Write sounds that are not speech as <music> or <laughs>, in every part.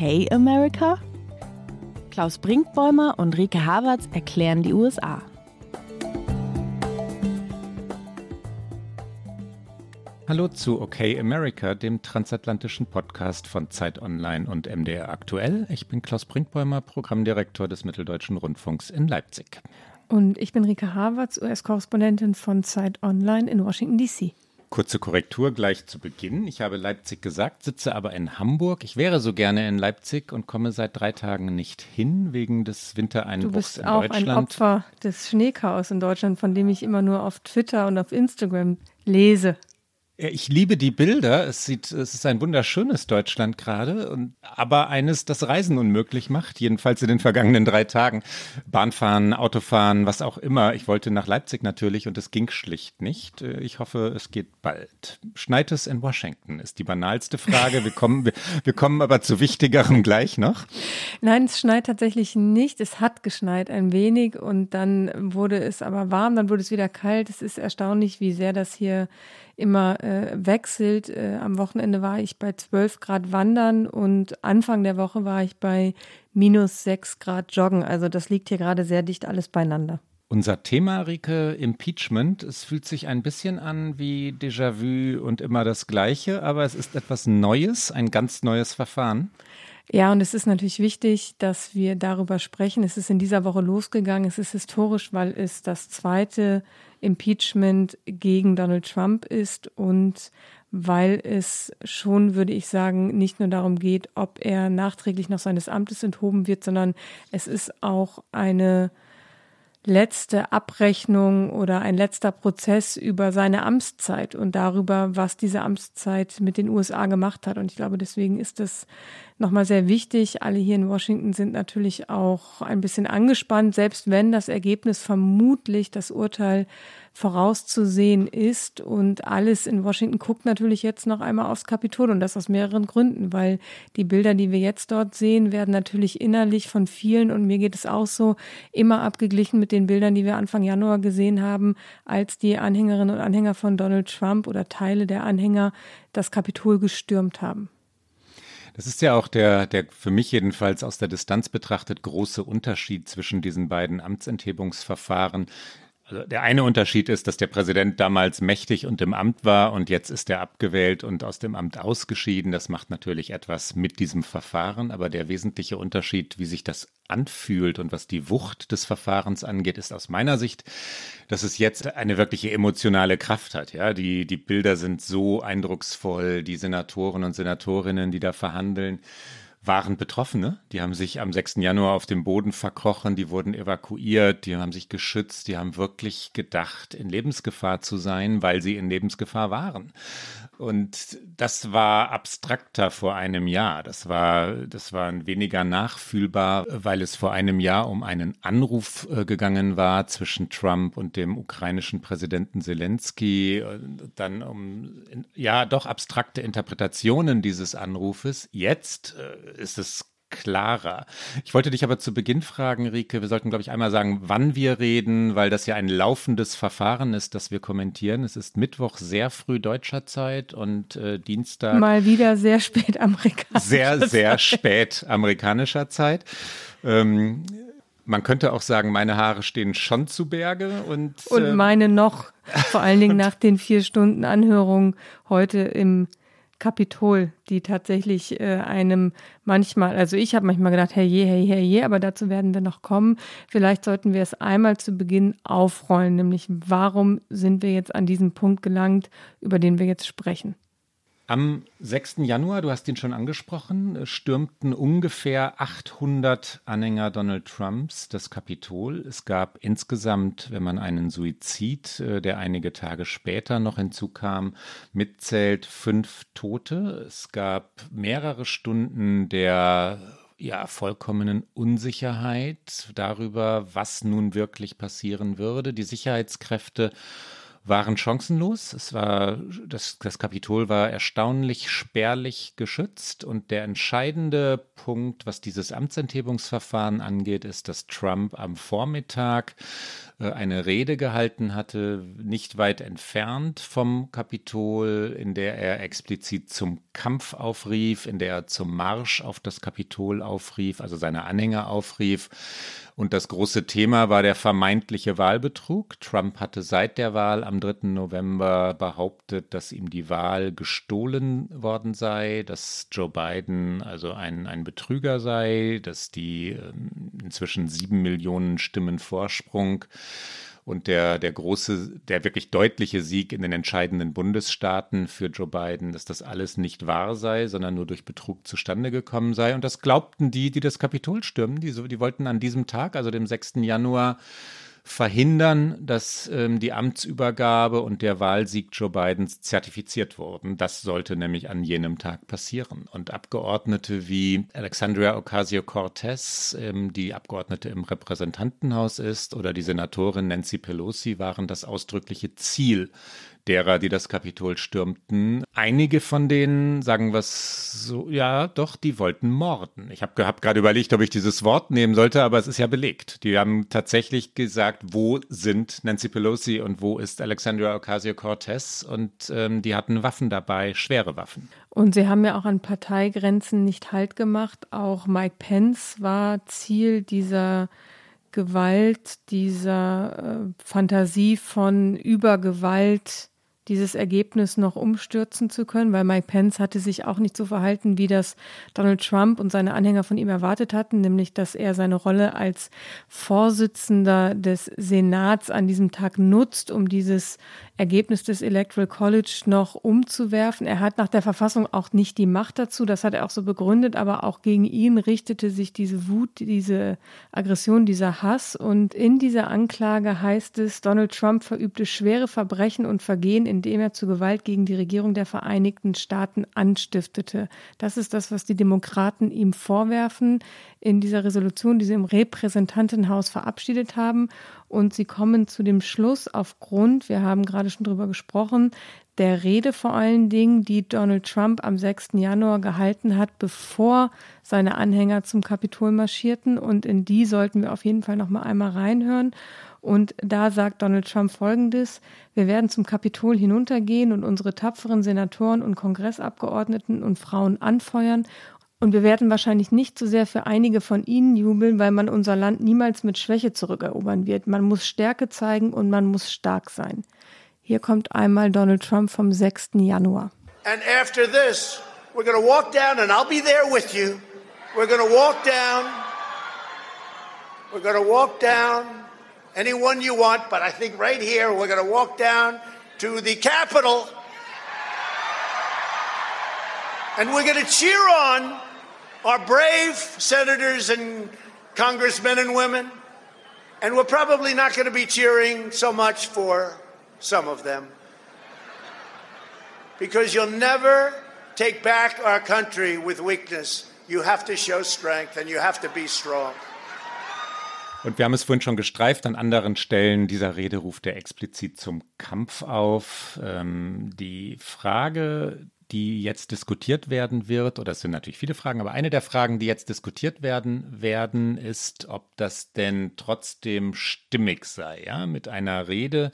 Okay America? Klaus Brinkbäumer und Rike Havertz erklären die USA. Hallo zu Okay America, dem transatlantischen Podcast von Zeit Online und MDR Aktuell. Ich bin Klaus Brinkbäumer, Programmdirektor des Mitteldeutschen Rundfunks in Leipzig. Und ich bin Rike Havertz, US-Korrespondentin von Zeit Online in Washington, D.C. Kurze Korrektur gleich zu Beginn. Ich habe Leipzig gesagt, sitze aber in Hamburg. Ich wäre so gerne in Leipzig und komme seit drei Tagen nicht hin wegen des Wintereinbruchs in Deutschland. Du bist auch ein Opfer des Schneechaos in Deutschland, von dem ich immer nur auf Twitter und auf Instagram lese. Ich liebe die Bilder. Es sieht, es ist ein wunderschönes Deutschland gerade, aber eines, das Reisen unmöglich macht. Jedenfalls in den vergangenen drei Tagen. Bahnfahren, Autofahren, was auch immer. Ich wollte nach Leipzig natürlich und es ging schlicht nicht. Ich hoffe, es geht bald. Schneit es in Washington? Ist die banalste Frage. Wir kommen, wir, wir kommen aber zu wichtigerem gleich noch. Nein, es schneit tatsächlich nicht. Es hat geschneit ein wenig und dann wurde es aber warm, dann wurde es wieder kalt. Es ist erstaunlich, wie sehr das hier immer äh, wechselt. Äh, am Wochenende war ich bei 12 Grad wandern und Anfang der Woche war ich bei minus 6 Grad joggen. Also das liegt hier gerade sehr dicht alles beieinander. Unser Thema, Rike, Impeachment. Es fühlt sich ein bisschen an wie Déjà-vu und immer das Gleiche, aber es ist etwas Neues, ein ganz neues Verfahren. Ja, und es ist natürlich wichtig, dass wir darüber sprechen. Es ist in dieser Woche losgegangen. Es ist historisch, weil es das zweite Impeachment gegen Donald Trump ist und weil es schon, würde ich sagen, nicht nur darum geht, ob er nachträglich noch seines Amtes enthoben wird, sondern es ist auch eine letzte Abrechnung oder ein letzter Prozess über seine Amtszeit und darüber, was diese Amtszeit mit den USA gemacht hat. Und ich glaube, deswegen ist es nochmal sehr wichtig. Alle hier in Washington sind natürlich auch ein bisschen angespannt, selbst wenn das Ergebnis vermutlich das Urteil vorauszusehen ist. Und alles in Washington guckt natürlich jetzt noch einmal aufs Kapitol und das aus mehreren Gründen, weil die Bilder, die wir jetzt dort sehen, werden natürlich innerlich von vielen und mir geht es auch so immer abgeglichen mit den Bildern, die wir Anfang Januar gesehen haben, als die Anhängerinnen und Anhänger von Donald Trump oder Teile der Anhänger das Kapitol gestürmt haben. Das ist ja auch der, der für mich jedenfalls aus der Distanz betrachtet große Unterschied zwischen diesen beiden Amtsenthebungsverfahren. Also der eine Unterschied ist, dass der Präsident damals mächtig und im Amt war und jetzt ist er abgewählt und aus dem Amt ausgeschieden. Das macht natürlich etwas mit diesem Verfahren, aber der wesentliche Unterschied, wie sich das anfühlt und was die Wucht des Verfahrens angeht, ist aus meiner Sicht, dass es jetzt eine wirkliche emotionale Kraft hat. Ja, die, die Bilder sind so eindrucksvoll, die Senatoren und Senatorinnen, die da verhandeln waren Betroffene. Die haben sich am 6. Januar auf dem Boden verkrochen, die wurden evakuiert, die haben sich geschützt, die haben wirklich gedacht, in Lebensgefahr zu sein, weil sie in Lebensgefahr waren. Und das war abstrakter vor einem Jahr. Das war, das war weniger nachfühlbar, weil es vor einem Jahr um einen Anruf äh, gegangen war zwischen Trump und dem ukrainischen Präsidenten Zelensky. Dann um, ja, doch abstrakte Interpretationen dieses Anrufes. Jetzt äh, ist es klarer. Ich wollte dich aber zu Beginn fragen, Rike, wir sollten, glaube ich, einmal sagen, wann wir reden, weil das ja ein laufendes Verfahren ist, das wir kommentieren. Es ist Mittwoch sehr früh deutscher Zeit und äh, Dienstag. Mal wieder sehr spät amerikanischer Sehr, sehr Zeit. spät amerikanischer Zeit. Ähm, man könnte auch sagen, meine Haare stehen schon zu Berge und. Und äh, meine noch, vor allen Dingen <laughs> nach den vier Stunden Anhörung heute im Kapitol, die tatsächlich äh, einem manchmal, also ich habe manchmal gedacht, herrje, herrje, herrje, aber dazu werden wir noch kommen. Vielleicht sollten wir es einmal zu Beginn aufrollen, nämlich warum sind wir jetzt an diesen Punkt gelangt, über den wir jetzt sprechen. Am 6. Januar, du hast ihn schon angesprochen, stürmten ungefähr 800 Anhänger Donald Trumps das Kapitol. Es gab insgesamt, wenn man einen Suizid, äh, der einige Tage später noch hinzukam, mitzählt, fünf Tote. Es gab mehrere Stunden der ja, vollkommenen Unsicherheit darüber, was nun wirklich passieren würde. Die Sicherheitskräfte waren chancenlos. Es war, das, das Kapitol war erstaunlich spärlich geschützt und der entscheidende Punkt, was dieses Amtsenthebungsverfahren angeht, ist, dass Trump am Vormittag äh, eine Rede gehalten hatte, nicht weit entfernt vom Kapitol, in der er explizit zum Kampf aufrief, in der er zum Marsch auf das Kapitol aufrief, also seine Anhänger aufrief. Und das große Thema war der vermeintliche Wahlbetrug. Trump hatte seit der Wahl am 3. November behauptet, dass ihm die Wahl gestohlen worden sei, dass Joe Biden also ein, ein Betrüger sei, dass die ähm, inzwischen sieben Millionen Stimmen Vorsprung und der, der große, der wirklich deutliche Sieg in den entscheidenden Bundesstaaten für Joe Biden, dass das alles nicht wahr sei, sondern nur durch Betrug zustande gekommen sei. Und das glaubten die, die das Kapitol stürmen. Die, die wollten an diesem Tag, also dem 6. Januar, verhindern, dass ähm, die Amtsübergabe und der Wahlsieg Joe Bidens zertifiziert wurden. Das sollte nämlich an jenem Tag passieren. Und Abgeordnete wie Alexandria Ocasio-Cortez, ähm, die Abgeordnete im Repräsentantenhaus ist, oder die Senatorin Nancy Pelosi waren das ausdrückliche Ziel derer, die das Kapitol stürmten. Einige von denen sagen was so, ja, doch, die wollten morden. Ich habe hab gerade überlegt, ob ich dieses Wort nehmen sollte, aber es ist ja belegt. Die haben tatsächlich gesagt, wo sind Nancy Pelosi und wo ist Alexandria Ocasio-Cortez und ähm, die hatten Waffen dabei, schwere Waffen. Und sie haben ja auch an Parteigrenzen nicht Halt gemacht. Auch Mike Pence war Ziel dieser Gewalt, dieser äh, Fantasie von Übergewalt dieses Ergebnis noch umstürzen zu können, weil Mike Pence hatte sich auch nicht so verhalten, wie das Donald Trump und seine Anhänger von ihm erwartet hatten, nämlich dass er seine Rolle als Vorsitzender des Senats an diesem Tag nutzt, um dieses Ergebnis des Electoral College noch umzuwerfen. Er hat nach der Verfassung auch nicht die Macht dazu, das hat er auch so begründet, aber auch gegen ihn richtete sich diese Wut, diese Aggression, dieser Hass. Und in dieser Anklage heißt es, Donald Trump verübte schwere Verbrechen und Vergehen, indem er zu Gewalt gegen die Regierung der Vereinigten Staaten anstiftete. Das ist das, was die Demokraten ihm vorwerfen in dieser Resolution, die sie im Repräsentantenhaus verabschiedet haben. Und sie kommen zu dem Schluss aufgrund, wir haben gerade schon drüber gesprochen, der Rede vor allen Dingen, die Donald Trump am 6. Januar gehalten hat, bevor seine Anhänger zum Kapitol marschierten. Und in die sollten wir auf jeden Fall noch mal einmal reinhören. Und da sagt Donald Trump Folgendes. Wir werden zum Kapitol hinuntergehen und unsere tapferen Senatoren und Kongressabgeordneten und Frauen anfeuern und wir werden wahrscheinlich nicht so sehr für einige von ihnen jubeln, weil man unser Land niemals mit Schwäche zurückerobern wird. Man muss Stärke zeigen und man muss stark sein. Hier kommt einmal Donald Trump vom 6. Januar. And after this, we're going to walk down and I'll be there with you. We're going to walk down. We're going to walk down anyone you want, but I think right here we're going to walk down to the Capitol. And we're going to cheer on our brave senators and congressmen and women. And we're probably not going to be cheering so much for some of them. Because you'll never take back our country with weakness. You have to show strength and you have to be strong. Und wir haben es vorhin schon gestreift, an anderen Stellen dieser Rede ruft er explizit zum Kampf auf. Ähm, die Frage die jetzt diskutiert werden wird, oder es sind natürlich viele Fragen, aber eine der Fragen, die jetzt diskutiert werden werden, ist, ob das denn trotzdem stimmig sei. Ja? Mit einer Rede,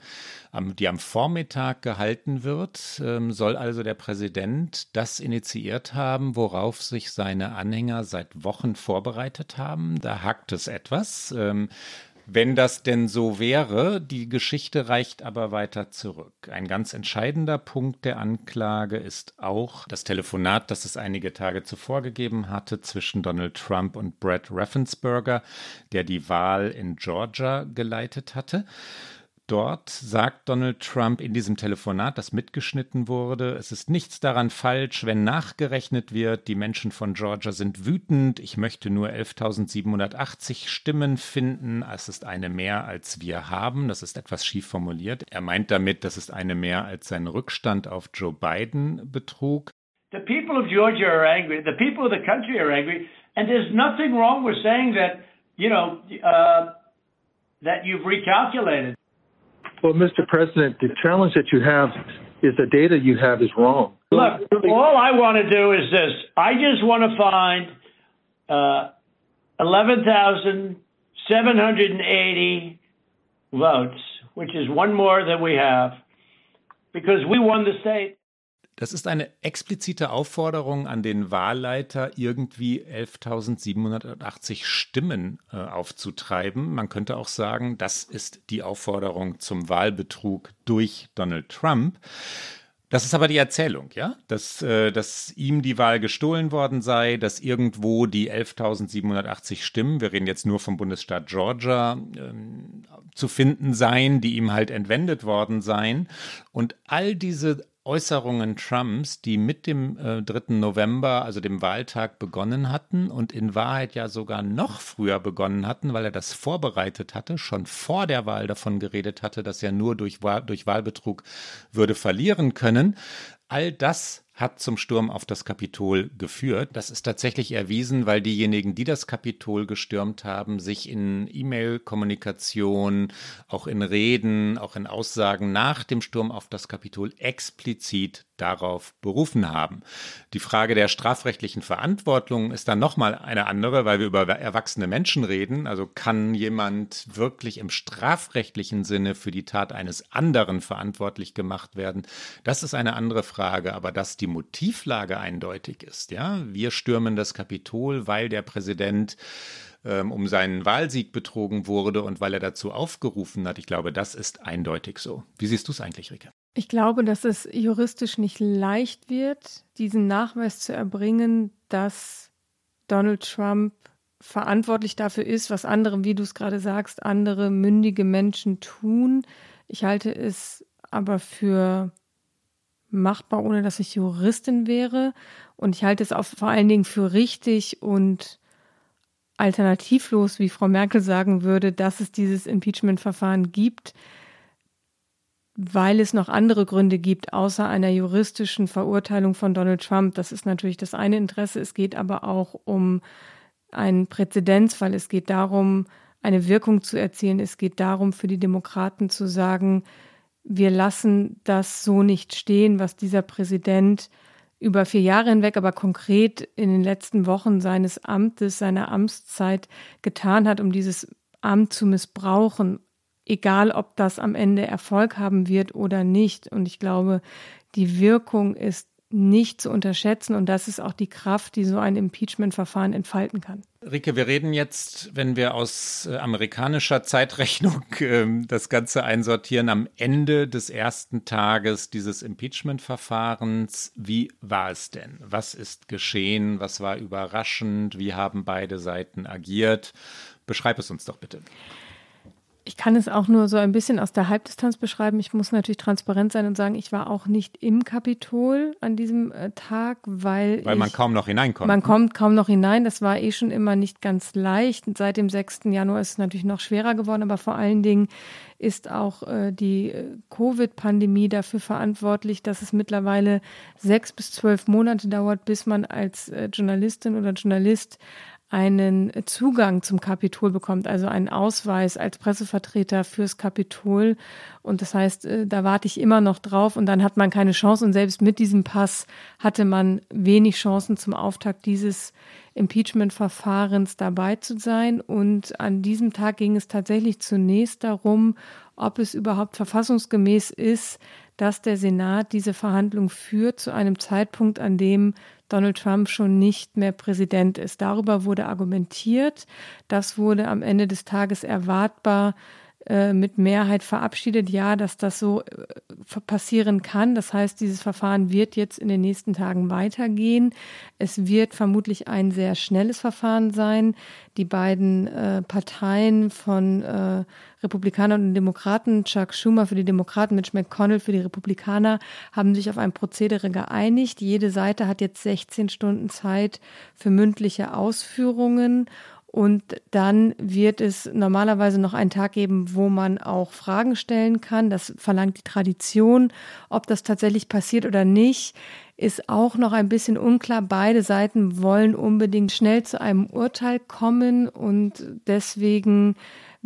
die am Vormittag gehalten wird, ähm, soll also der Präsident das initiiert haben, worauf sich seine Anhänger seit Wochen vorbereitet haben. Da hakt es etwas. Wenn das denn so wäre, die Geschichte reicht aber weiter zurück. Ein ganz entscheidender Punkt der Anklage ist auch das Telefonat, das es einige Tage zuvor gegeben hatte zwischen Donald Trump und Brett Raffensperger, der die Wahl in Georgia geleitet hatte. Dort sagt Donald Trump in diesem Telefonat, das mitgeschnitten wurde, es ist nichts daran falsch, wenn nachgerechnet wird, die Menschen von Georgia sind wütend, ich möchte nur 11.780 Stimmen finden, es ist eine mehr, als wir haben, das ist etwas schief formuliert. Er meint damit, dass es eine mehr als sein Rückstand auf Joe Biden betrug. The people of Georgia are angry, the people of the country are angry, and there's nothing wrong with saying that, you know, uh, that you've recalculated. Well, Mr. President, the challenge that you have is the data you have is wrong. Look, all I want to do is this. I just want to find uh, 11,780 votes, which is one more than we have, because we won the state. Das ist eine explizite Aufforderung an den Wahlleiter, irgendwie 11.780 Stimmen äh, aufzutreiben. Man könnte auch sagen, das ist die Aufforderung zum Wahlbetrug durch Donald Trump. Das ist aber die Erzählung, ja, dass, äh, dass ihm die Wahl gestohlen worden sei, dass irgendwo die 11.780 Stimmen, wir reden jetzt nur vom Bundesstaat Georgia, ähm, zu finden seien, die ihm halt entwendet worden seien. Und all diese Äußerungen Trumps, die mit dem äh, 3. November, also dem Wahltag, begonnen hatten und in Wahrheit ja sogar noch früher begonnen hatten, weil er das vorbereitet hatte, schon vor der Wahl davon geredet hatte, dass er nur durch, durch Wahlbetrug würde verlieren können. All das hat zum Sturm auf das Kapitol geführt. Das ist tatsächlich erwiesen, weil diejenigen, die das Kapitol gestürmt haben, sich in E-Mail-Kommunikation, auch in Reden, auch in Aussagen nach dem Sturm auf das Kapitol explizit darauf berufen haben. Die Frage der strafrechtlichen Verantwortung ist dann nochmal eine andere, weil wir über erwachsene Menschen reden. Also kann jemand wirklich im strafrechtlichen Sinne für die Tat eines anderen verantwortlich gemacht werden? Das ist eine andere Frage, aber dass die Motivlage eindeutig ist, ja, wir stürmen das Kapitol, weil der Präsident ähm, um seinen Wahlsieg betrogen wurde und weil er dazu aufgerufen hat. Ich glaube, das ist eindeutig so. Wie siehst du es eigentlich, Rike? Ich glaube, dass es juristisch nicht leicht wird, diesen Nachweis zu erbringen, dass Donald Trump verantwortlich dafür ist, was andere, wie du es gerade sagst, andere mündige Menschen tun. Ich halte es aber für machbar, ohne dass ich Juristin wäre. Und ich halte es auch vor allen Dingen für richtig und alternativlos, wie Frau Merkel sagen würde, dass es dieses Impeachment-Verfahren gibt weil es noch andere Gründe gibt, außer einer juristischen Verurteilung von Donald Trump. Das ist natürlich das eine Interesse. Es geht aber auch um einen Präzedenzfall. Es geht darum, eine Wirkung zu erzielen. Es geht darum, für die Demokraten zu sagen, wir lassen das so nicht stehen, was dieser Präsident über vier Jahre hinweg, aber konkret in den letzten Wochen seines Amtes, seiner Amtszeit getan hat, um dieses Amt zu missbrauchen egal ob das am Ende Erfolg haben wird oder nicht. Und ich glaube, die Wirkung ist nicht zu unterschätzen und das ist auch die Kraft, die so ein Impeachment-Verfahren entfalten kann. Rike, wir reden jetzt, wenn wir aus äh, amerikanischer Zeitrechnung <laughs> äh, das Ganze einsortieren, am Ende des ersten Tages dieses Impeachment-Verfahrens. Wie war es denn? Was ist geschehen? Was war überraschend? Wie haben beide Seiten agiert? Beschreib es uns doch bitte. Ich kann es auch nur so ein bisschen aus der Halbdistanz beschreiben. Ich muss natürlich transparent sein und sagen, ich war auch nicht im Kapitol an diesem äh, Tag, weil. Weil man kaum noch hineinkommt. Man kommt kaum noch hinein. Das war eh schon immer nicht ganz leicht. Seit dem 6. Januar ist es natürlich noch schwerer geworden, aber vor allen Dingen ist auch äh, die äh, Covid-Pandemie dafür verantwortlich, dass es mittlerweile sechs bis zwölf Monate dauert, bis man als äh, Journalistin oder Journalist einen Zugang zum Kapitol bekommt, also einen Ausweis als Pressevertreter fürs Kapitol. Und das heißt, äh, da warte ich immer noch drauf und dann hat man keine Chance. Und selbst mit diesem Pass hatte man wenig Chancen zum Auftakt dieses Impeachment-Verfahrens dabei zu sein. Und an diesem Tag ging es tatsächlich zunächst darum, ob es überhaupt verfassungsgemäß ist, dass der Senat diese Verhandlung führt zu einem Zeitpunkt, an dem Donald Trump schon nicht mehr Präsident ist. Darüber wurde argumentiert. Das wurde am Ende des Tages erwartbar äh, mit Mehrheit verabschiedet, ja, dass das so äh, passieren kann. Das heißt, dieses Verfahren wird jetzt in den nächsten Tagen weitergehen. Es wird vermutlich ein sehr schnelles Verfahren sein. Die beiden äh, Parteien von äh, Republikanern und Demokraten, Chuck Schumer für die Demokraten, Mitch McConnell für die Republikaner, haben sich auf ein Prozedere geeinigt. Jede Seite hat jetzt 16 Stunden Zeit für mündliche Ausführungen. Und dann wird es normalerweise noch einen Tag geben, wo man auch Fragen stellen kann. Das verlangt die Tradition. Ob das tatsächlich passiert oder nicht, ist auch noch ein bisschen unklar. Beide Seiten wollen unbedingt schnell zu einem Urteil kommen und deswegen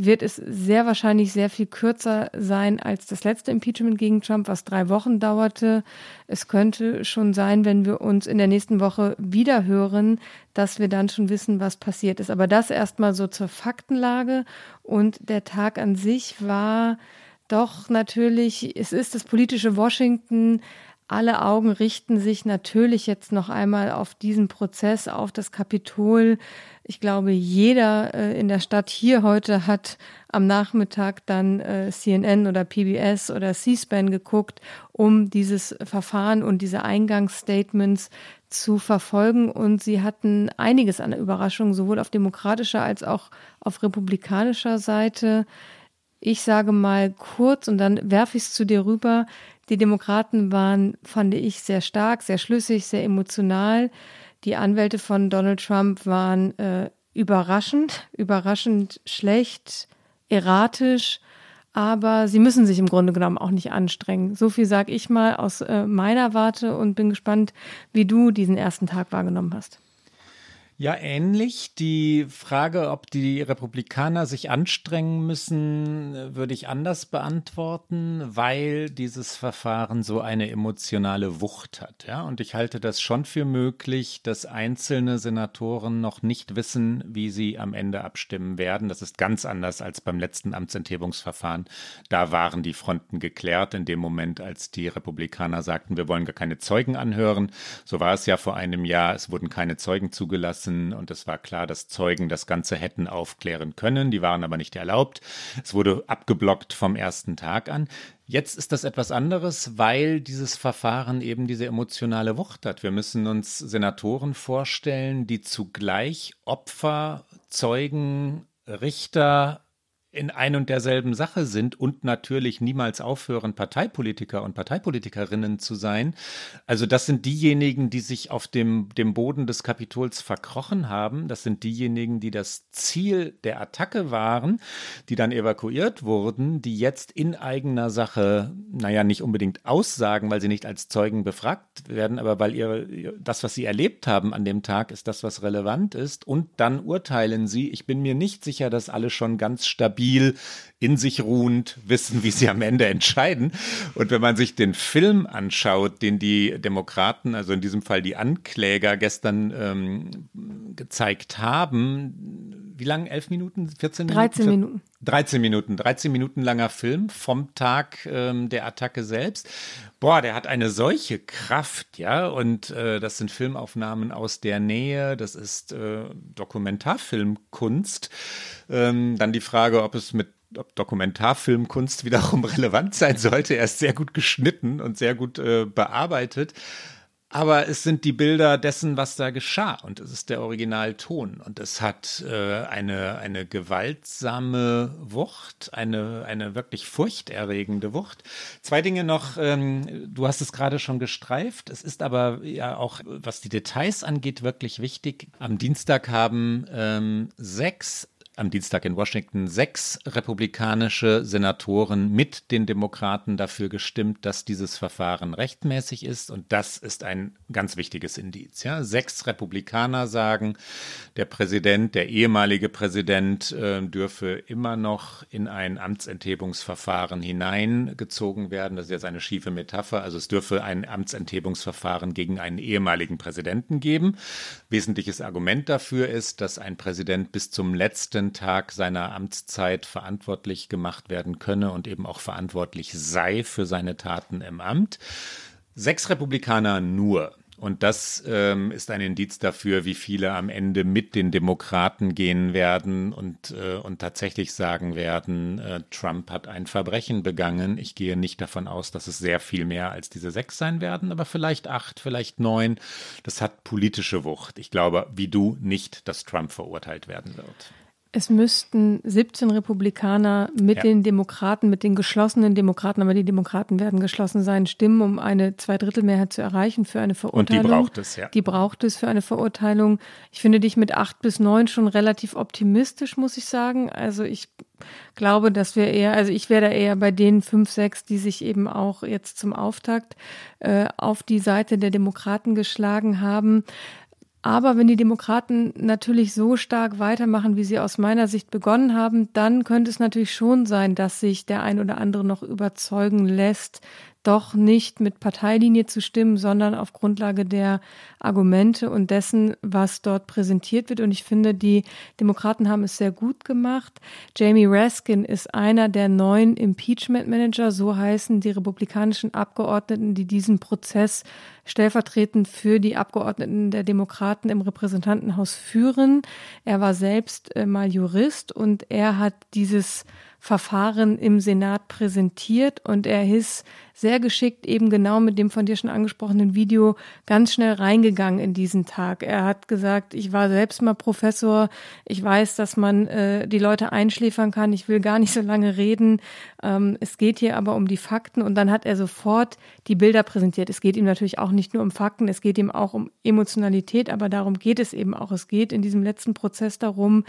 wird es sehr wahrscheinlich sehr viel kürzer sein als das letzte Impeachment gegen Trump, was drei Wochen dauerte. Es könnte schon sein, wenn wir uns in der nächsten Woche wieder hören, dass wir dann schon wissen, was passiert ist. Aber das erstmal so zur Faktenlage. Und der Tag an sich war doch natürlich, es ist das politische Washington, alle Augen richten sich natürlich jetzt noch einmal auf diesen Prozess, auf das Kapitol. Ich glaube, jeder äh, in der Stadt hier heute hat am Nachmittag dann äh, CNN oder PBS oder C-SPAN geguckt, um dieses Verfahren und diese Eingangsstatements zu verfolgen. Und sie hatten einiges an Überraschungen, sowohl auf demokratischer als auch auf republikanischer Seite. Ich sage mal kurz und dann werfe ich es zu dir rüber. Die Demokraten waren, fand ich, sehr stark, sehr schlüssig, sehr emotional. Die Anwälte von Donald Trump waren äh, überraschend, <laughs> überraschend schlecht, erratisch, aber sie müssen sich im Grunde genommen auch nicht anstrengen. So viel sage ich mal aus äh, meiner Warte und bin gespannt, wie du diesen ersten Tag wahrgenommen hast. Ja, ähnlich. Die Frage, ob die Republikaner sich anstrengen müssen, würde ich anders beantworten, weil dieses Verfahren so eine emotionale Wucht hat. Ja, und ich halte das schon für möglich, dass einzelne Senatoren noch nicht wissen, wie sie am Ende abstimmen werden. Das ist ganz anders als beim letzten Amtsenthebungsverfahren. Da waren die Fronten geklärt in dem Moment, als die Republikaner sagten, wir wollen gar keine Zeugen anhören. So war es ja vor einem Jahr. Es wurden keine Zeugen zugelassen lassen und es war klar, dass Zeugen das Ganze hätten aufklären können. Die waren aber nicht erlaubt. Es wurde abgeblockt vom ersten Tag an. Jetzt ist das etwas anderes, weil dieses Verfahren eben diese emotionale Wucht hat. Wir müssen uns Senatoren vorstellen, die zugleich Opfer, Zeugen, Richter, in ein und derselben Sache sind und natürlich niemals aufhören, Parteipolitiker und Parteipolitikerinnen zu sein. Also das sind diejenigen, die sich auf dem, dem Boden des Kapitols verkrochen haben. Das sind diejenigen, die das Ziel der Attacke waren, die dann evakuiert wurden, die jetzt in eigener Sache, naja, nicht unbedingt aussagen, weil sie nicht als Zeugen befragt werden, aber weil ihre, das, was sie erlebt haben an dem Tag, ist das, was relevant ist. Und dann urteilen sie. Ich bin mir nicht sicher, dass alle schon ganz stabil stabil, in sich ruhend wissen, wie sie am Ende entscheiden. Und wenn man sich den Film anschaut, den die Demokraten, also in diesem Fall die Ankläger gestern ähm, gezeigt haben, wie lang? Elf Minuten? 14 Minuten? 13 Minuten. 13 Minuten. 13 Minuten langer Film vom Tag ähm, der Attacke selbst. Boah, der hat eine solche Kraft, ja. Und äh, das sind Filmaufnahmen aus der Nähe. Das ist äh, Dokumentarfilmkunst. Ähm, dann die Frage, ob es mit ob Dokumentarfilmkunst wiederum <laughs> relevant sein sollte. Er ist sehr gut geschnitten und sehr gut äh, bearbeitet. Aber es sind die Bilder dessen, was da geschah. Und es ist der Originalton. Und es hat äh, eine, eine gewaltsame Wucht, eine, eine wirklich furchterregende Wucht. Zwei Dinge noch. Ähm, du hast es gerade schon gestreift. Es ist aber ja auch, was die Details angeht, wirklich wichtig. Am Dienstag haben ähm, sechs am Dienstag in Washington sechs republikanische Senatoren mit den Demokraten dafür gestimmt, dass dieses Verfahren rechtmäßig ist. Und das ist ein ganz wichtiges Indiz. Ja? Sechs Republikaner sagen, der Präsident, der ehemalige Präsident, äh, dürfe immer noch in ein Amtsenthebungsverfahren hineingezogen werden. Das ist jetzt eine schiefe Metapher. Also es dürfe ein Amtsenthebungsverfahren gegen einen ehemaligen Präsidenten geben. Wesentliches Argument dafür ist, dass ein Präsident bis zum letzten Tag seiner Amtszeit verantwortlich gemacht werden könne und eben auch verantwortlich sei für seine Taten im Amt. Sechs Republikaner nur. Und das ähm, ist ein Indiz dafür, wie viele am Ende mit den Demokraten gehen werden und, äh, und tatsächlich sagen werden, äh, Trump hat ein Verbrechen begangen. Ich gehe nicht davon aus, dass es sehr viel mehr als diese sechs sein werden, aber vielleicht acht, vielleicht neun. Das hat politische Wucht. Ich glaube, wie du, nicht, dass Trump verurteilt werden wird. Es müssten 17 Republikaner mit ja. den Demokraten, mit den geschlossenen Demokraten, aber die Demokraten werden geschlossen sein, stimmen, um eine Zweidrittelmehrheit zu erreichen für eine Verurteilung. Und die braucht es, ja. Die braucht es für eine Verurteilung. Ich finde dich mit acht bis neun schon relativ optimistisch, muss ich sagen. Also ich glaube, dass wir eher, also ich wäre da eher bei den fünf, sechs, die sich eben auch jetzt zum Auftakt äh, auf die Seite der Demokraten geschlagen haben. Aber wenn die Demokraten natürlich so stark weitermachen, wie sie aus meiner Sicht begonnen haben, dann könnte es natürlich schon sein, dass sich der ein oder andere noch überzeugen lässt, doch nicht mit Parteilinie zu stimmen, sondern auf Grundlage der Argumente und dessen, was dort präsentiert wird. Und ich finde, die Demokraten haben es sehr gut gemacht. Jamie Raskin ist einer der neuen Impeachment Manager, so heißen die republikanischen Abgeordneten, die diesen Prozess stellvertretend für die Abgeordneten der Demokraten im Repräsentantenhaus führen. Er war selbst äh, mal Jurist und er hat dieses Verfahren im Senat präsentiert und er ist sehr geschickt eben genau mit dem von dir schon angesprochenen Video ganz schnell reingegangen in diesen Tag. Er hat gesagt, ich war selbst mal Professor, ich weiß, dass man äh, die Leute einschläfern kann, ich will gar nicht so lange reden. Ähm, es geht hier aber um die Fakten und dann hat er sofort die Bilder präsentiert. Es geht ihm natürlich auch nicht nur um Fakten, es geht ihm auch um Emotionalität, aber darum geht es eben auch. Es geht in diesem letzten Prozess darum,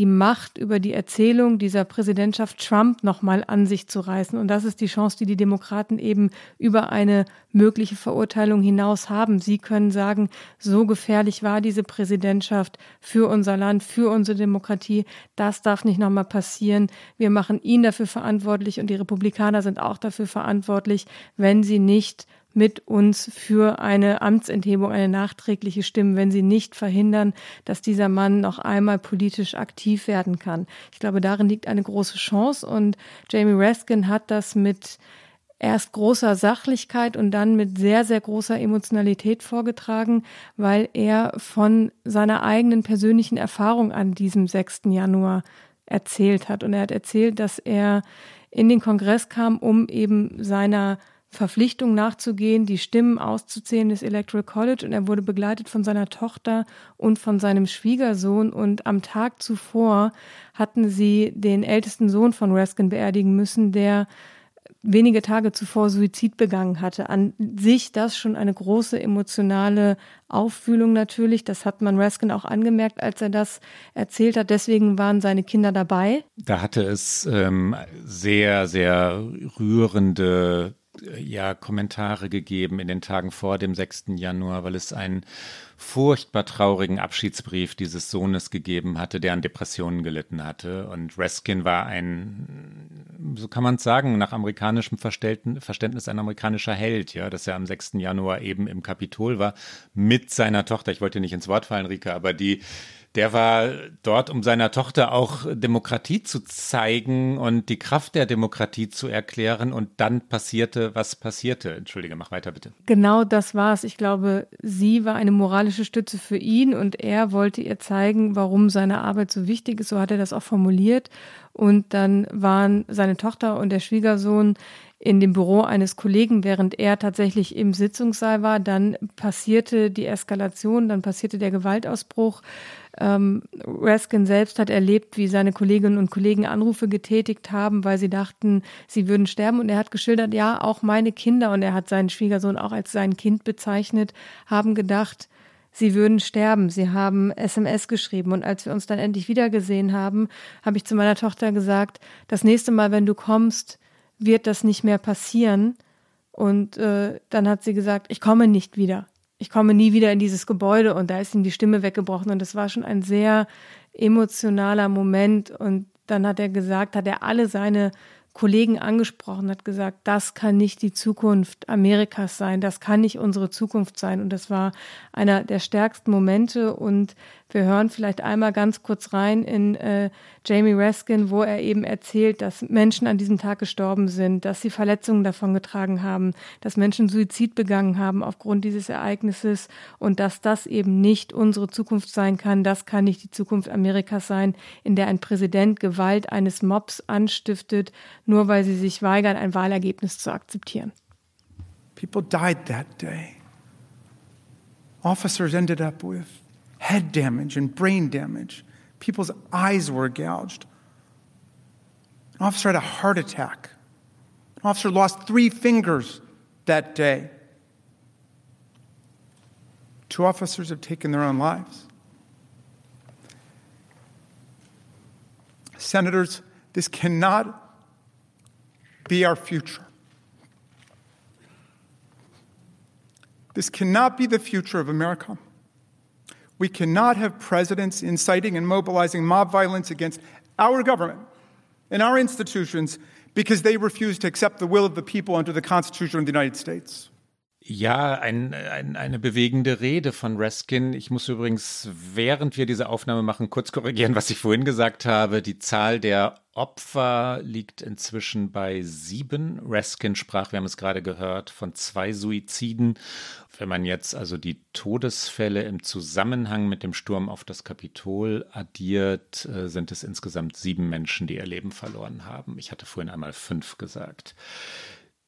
die Macht über die Erzählung dieser Präsidentschaft Trump nochmal an sich zu reißen. Und das ist die Chance, die die Demokraten eben über eine mögliche Verurteilung hinaus haben. Sie können sagen, so gefährlich war diese Präsidentschaft für unser Land, für unsere Demokratie. Das darf nicht nochmal passieren. Wir machen ihn dafür verantwortlich und die Republikaner sind auch dafür verantwortlich, wenn sie nicht mit uns für eine Amtsenthebung, eine nachträgliche Stimme, wenn sie nicht verhindern, dass dieser Mann noch einmal politisch aktiv werden kann. Ich glaube, darin liegt eine große Chance und Jamie Raskin hat das mit erst großer Sachlichkeit und dann mit sehr, sehr großer Emotionalität vorgetragen, weil er von seiner eigenen persönlichen Erfahrung an diesem 6. Januar erzählt hat. Und er hat erzählt, dass er in den Kongress kam, um eben seiner Verpflichtung nachzugehen, die Stimmen auszuzählen des Electoral College und er wurde begleitet von seiner Tochter und von seinem Schwiegersohn und am Tag zuvor hatten sie den ältesten Sohn von Raskin beerdigen müssen, der wenige Tage zuvor Suizid begangen hatte. An sich das schon eine große emotionale Auffühlung natürlich. Das hat man Raskin auch angemerkt, als er das erzählt hat. Deswegen waren seine Kinder dabei. Da hatte es ähm, sehr, sehr rührende ja Kommentare gegeben in den Tagen vor dem 6. Januar, weil es einen furchtbar traurigen Abschiedsbrief dieses Sohnes gegeben hatte, der an Depressionen gelitten hatte. Und Reskin war ein, so kann man es sagen, nach amerikanischem Verständnis ein amerikanischer Held, ja, dass er am 6. Januar eben im Kapitol war mit seiner Tochter. Ich wollte nicht ins Wort fallen, Rika, aber die der war dort, um seiner Tochter auch Demokratie zu zeigen und die Kraft der Demokratie zu erklären. Und dann passierte, was passierte. Entschuldige, mach weiter bitte. Genau das war es. Ich glaube, sie war eine moralische Stütze für ihn und er wollte ihr zeigen, warum seine Arbeit so wichtig ist. So hat er das auch formuliert. Und dann waren seine Tochter und der Schwiegersohn in dem Büro eines Kollegen, während er tatsächlich im Sitzungssaal war. Dann passierte die Eskalation, dann passierte der Gewaltausbruch. Ähm, Raskin selbst hat erlebt, wie seine Kolleginnen und Kollegen Anrufe getätigt haben, weil sie dachten, sie würden sterben. Und er hat geschildert, ja, auch meine Kinder, und er hat seinen Schwiegersohn auch als sein Kind bezeichnet, haben gedacht, sie würden sterben. Sie haben SMS geschrieben. Und als wir uns dann endlich wiedergesehen haben, habe ich zu meiner Tochter gesagt, das nächste Mal, wenn du kommst, wird das nicht mehr passieren. Und äh, dann hat sie gesagt, ich komme nicht wieder. Ich komme nie wieder in dieses Gebäude. Und da ist ihm die Stimme weggebrochen. Und das war schon ein sehr emotionaler Moment. Und dann hat er gesagt, hat er alle seine Kollegen angesprochen, hat gesagt, das kann nicht die Zukunft Amerikas sein, das kann nicht unsere Zukunft sein. Und das war einer der stärksten Momente. Und wir hören vielleicht einmal ganz kurz rein in äh, Jamie Raskin, wo er eben erzählt, dass Menschen an diesem Tag gestorben sind, dass sie Verletzungen davon getragen haben, dass Menschen Suizid begangen haben aufgrund dieses Ereignisses und dass das eben nicht unsere Zukunft sein kann. Das kann nicht die Zukunft Amerikas sein, in der ein Präsident Gewalt eines Mobs anstiftet, nur weil sie sich weigern, ein Wahlergebnis zu akzeptieren. People died that day. Officers ended up with head damage and brain damage. People's eyes were gouged. An officer had a heart attack. An officer lost three fingers that day. Two officers have taken their own lives. Senators, this cannot be our future. This cannot be the future of America. We cannot have presidents inciting and mobilizing mob violence against our government and our institutions because they refuse to accept the will of the people under the Constitution of the United States. Ja, ein, ein, eine bewegende Rede von Raskin. Ich muss übrigens, während wir diese Aufnahme machen, kurz korrigieren, was ich vorhin gesagt habe. Die Zahl der Opfer liegt inzwischen bei sieben. Raskin sprach, wir haben es gerade gehört, von zwei Suiziden. Wenn man jetzt also die Todesfälle im Zusammenhang mit dem Sturm auf das Kapitol addiert, äh, sind es insgesamt sieben Menschen, die ihr Leben verloren haben. Ich hatte vorhin einmal fünf gesagt.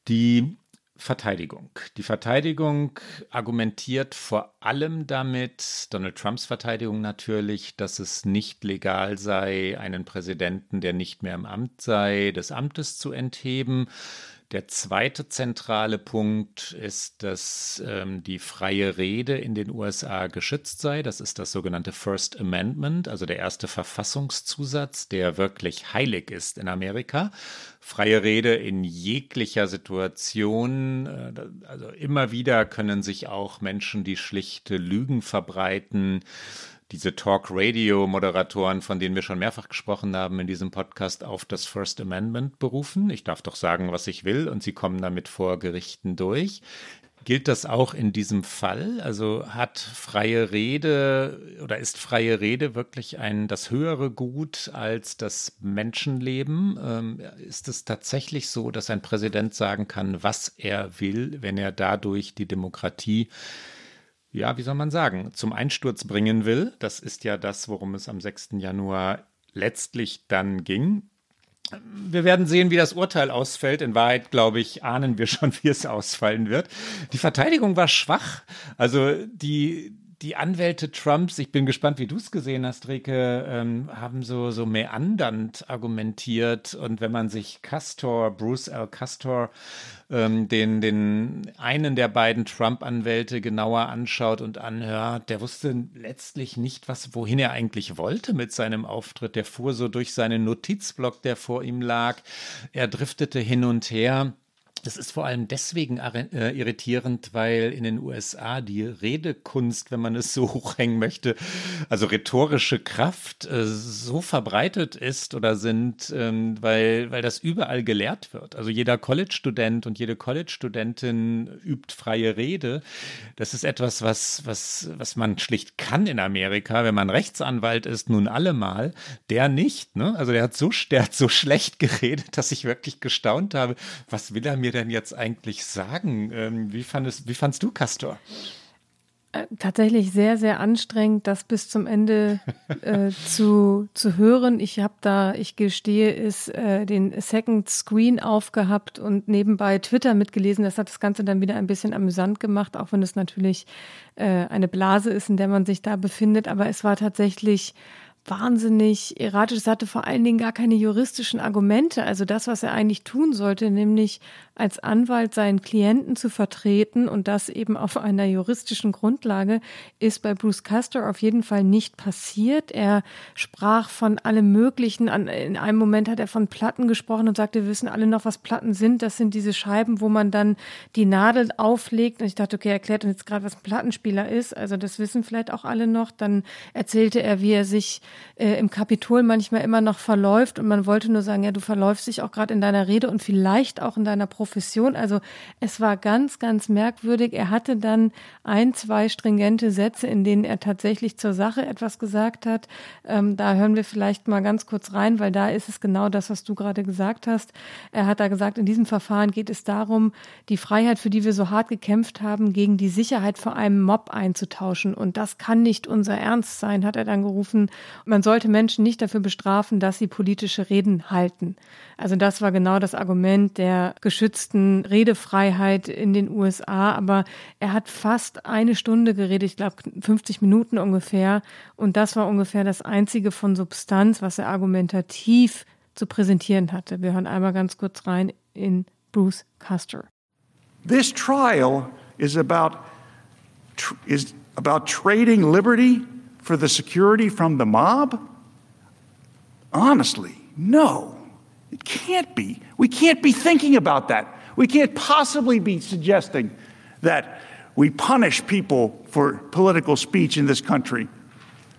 Die Verteidigung. Die Verteidigung argumentiert vor allem damit, Donald Trumps Verteidigung natürlich, dass es nicht legal sei, einen Präsidenten, der nicht mehr im Amt sei, des Amtes zu entheben. Der zweite zentrale Punkt ist, dass ähm, die freie Rede in den USA geschützt sei. Das ist das sogenannte First Amendment, also der erste Verfassungszusatz, der wirklich heilig ist in Amerika. Freie Rede in jeglicher Situation. Äh, also immer wieder können sich auch Menschen, die schlichte Lügen verbreiten, diese Talk-Radio-Moderatoren, von denen wir schon mehrfach gesprochen haben in diesem Podcast, auf das First Amendment berufen. Ich darf doch sagen, was ich will, und sie kommen damit vor Gerichten durch. Gilt das auch in diesem Fall? Also hat freie Rede oder ist freie Rede wirklich ein das höhere Gut als das Menschenleben? Ähm, ist es tatsächlich so, dass ein Präsident sagen kann, was er will, wenn er dadurch die Demokratie ja, wie soll man sagen, zum Einsturz bringen will. Das ist ja das, worum es am 6. Januar letztlich dann ging. Wir werden sehen, wie das Urteil ausfällt. In Wahrheit, glaube ich, ahnen wir schon, <laughs> wie es ausfallen wird. Die Verteidigung war schwach. Also die, die Anwälte Trumps, ich bin gespannt, wie du es gesehen hast, Rike, ähm, haben so, so meandernd argumentiert. Und wenn man sich Castor, Bruce L. Castor, ähm, den, den einen der beiden Trump-Anwälte genauer anschaut und anhört, der wusste letztlich nicht, was, wohin er eigentlich wollte mit seinem Auftritt. Der fuhr so durch seinen Notizblock, der vor ihm lag. Er driftete hin und her. Das ist vor allem deswegen äh, irritierend, weil in den USA die Redekunst, wenn man es so <laughs> hochhängen möchte, also rhetorische Kraft äh, so verbreitet ist oder sind, ähm, weil, weil das überall gelehrt wird. Also jeder College-Student und jede College-Studentin übt freie Rede. Das ist etwas, was, was, was man schlicht kann in Amerika, wenn man Rechtsanwalt ist, nun allemal. Der nicht, ne? Also der hat so, <laughs> der hat so schlecht geredet, dass ich wirklich gestaunt habe. Was will er mir denn jetzt eigentlich sagen? Ähm, wie, fandest, wie fandst du Castor? Äh, tatsächlich sehr, sehr anstrengend, das bis zum Ende äh, zu, zu hören. Ich habe da, ich gestehe, ist äh, den Second Screen aufgehabt und nebenbei Twitter mitgelesen. Das hat das Ganze dann wieder ein bisschen amüsant gemacht, auch wenn es natürlich äh, eine Blase ist, in der man sich da befindet. Aber es war tatsächlich wahnsinnig erratisch. Es hatte vor allen Dingen gar keine juristischen Argumente. Also das, was er eigentlich tun sollte, nämlich als Anwalt seinen Klienten zu vertreten und das eben auf einer juristischen Grundlage, ist bei Bruce Castor auf jeden Fall nicht passiert. Er sprach von allem Möglichen. In einem Moment hat er von Platten gesprochen und sagte, wir wissen alle noch, was Platten sind. Das sind diese Scheiben, wo man dann die Nadel auflegt. Und ich dachte, okay, er erklärt uns jetzt gerade, was ein Plattenspieler ist. Also das wissen vielleicht auch alle noch. Dann erzählte er, wie er sich äh, im Kapitol manchmal immer noch verläuft. Und man wollte nur sagen, ja, du verläufst dich auch gerade in deiner Rede und vielleicht auch in deiner Pro Profession. Also es war ganz, ganz merkwürdig. Er hatte dann ein, zwei stringente Sätze, in denen er tatsächlich zur Sache etwas gesagt hat. Ähm, da hören wir vielleicht mal ganz kurz rein, weil da ist es genau das, was du gerade gesagt hast. Er hat da gesagt, in diesem Verfahren geht es darum, die Freiheit, für die wir so hart gekämpft haben, gegen die Sicherheit vor einem Mob einzutauschen. Und das kann nicht unser Ernst sein, hat er dann gerufen. Man sollte Menschen nicht dafür bestrafen, dass sie politische Reden halten. Also das war genau das Argument der geschützten Redefreiheit in den USA. Aber er hat fast eine Stunde geredet, ich glaube 50 Minuten ungefähr. Und das war ungefähr das einzige von Substanz, was er argumentativ zu präsentieren hatte. Wir hören einmal ganz kurz rein in Bruce Custer. This trial is about is about trading liberty for the security from the mob. honestly, no, it can't be. We can't be thinking about that. We can't possibly be suggesting that we punish people for political speech in this country.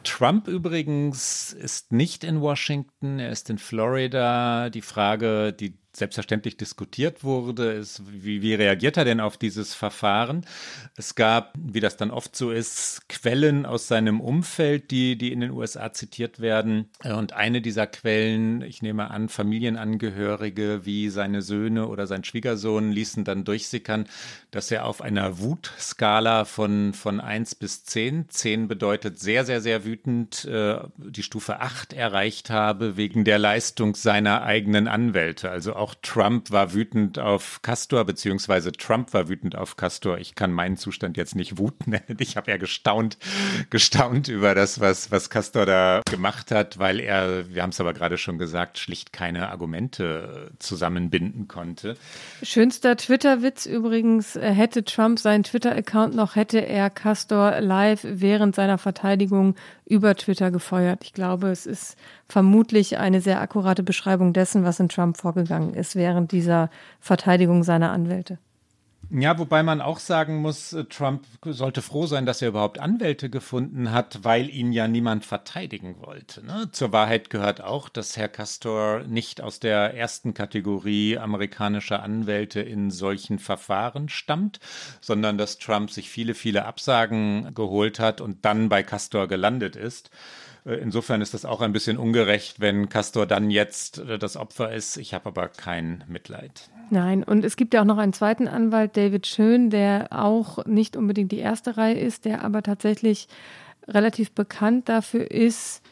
Trump übrigens ist nicht in Washington, er ist in Florida. Die Frage, die selbstverständlich diskutiert wurde, ist, wie, wie reagiert er denn auf dieses Verfahren? Es gab, wie das dann oft so ist, Quellen aus seinem Umfeld, die, die in den USA zitiert werden. Und eine dieser Quellen, ich nehme an, Familienangehörige wie seine Söhne oder sein Schwiegersohn ließen dann durchsickern, dass er auf einer Wutskala von, von 1 bis 10, 10 bedeutet sehr, sehr, sehr wütend, äh, die Stufe 8 erreicht habe wegen der Leistung seiner eigenen Anwälte. Also auch Trump war wütend auf Castor, beziehungsweise Trump war wütend auf Castor. Ich kann meinen Zustand jetzt nicht Wut <laughs> nennen. Ich habe ja gestaunt, gestaunt über das, was, was Castor da gemacht hat, weil er, wir haben es aber gerade schon gesagt, schlicht keine Argumente zusammenbinden konnte. Schönster Twitter-Witz übrigens, äh, hätte Trump seinen Twitter-Account noch, hätte er Castor live während seiner Verteidigung über Twitter gefeuert. Ich glaube, es ist vermutlich eine sehr akkurate Beschreibung dessen, was in Trump vorgegangen ist während dieser Verteidigung seiner Anwälte. Ja, wobei man auch sagen muss, äh, Trump sollte froh sein, dass er überhaupt Anwälte gefunden hat, weil ihn ja niemand verteidigen wollte. Ne? Zur Wahrheit gehört auch, dass Herr Castor nicht aus der ersten Kategorie amerikanischer Anwälte in solchen Verfahren stammt, sondern dass Trump sich viele, viele Absagen geholt hat und dann bei Castor gelandet ist. Äh, insofern ist das auch ein bisschen ungerecht, wenn Castor dann jetzt äh, das Opfer ist. Ich habe aber kein Mitleid. Nein, und es gibt ja auch noch einen zweiten Anwalt, David Schön, der auch nicht unbedingt die erste Reihe ist, der aber tatsächlich relativ bekannt dafür ist,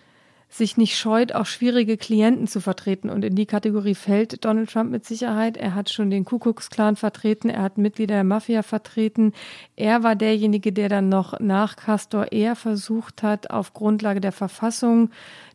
sich nicht scheut, auch schwierige Klienten zu vertreten. Und in die Kategorie fällt Donald Trump mit Sicherheit. Er hat schon den Ku Klux Klan vertreten, er hat Mitglieder der Mafia vertreten. Er war derjenige, der dann noch nach Castor eher versucht hat, auf Grundlage der Verfassung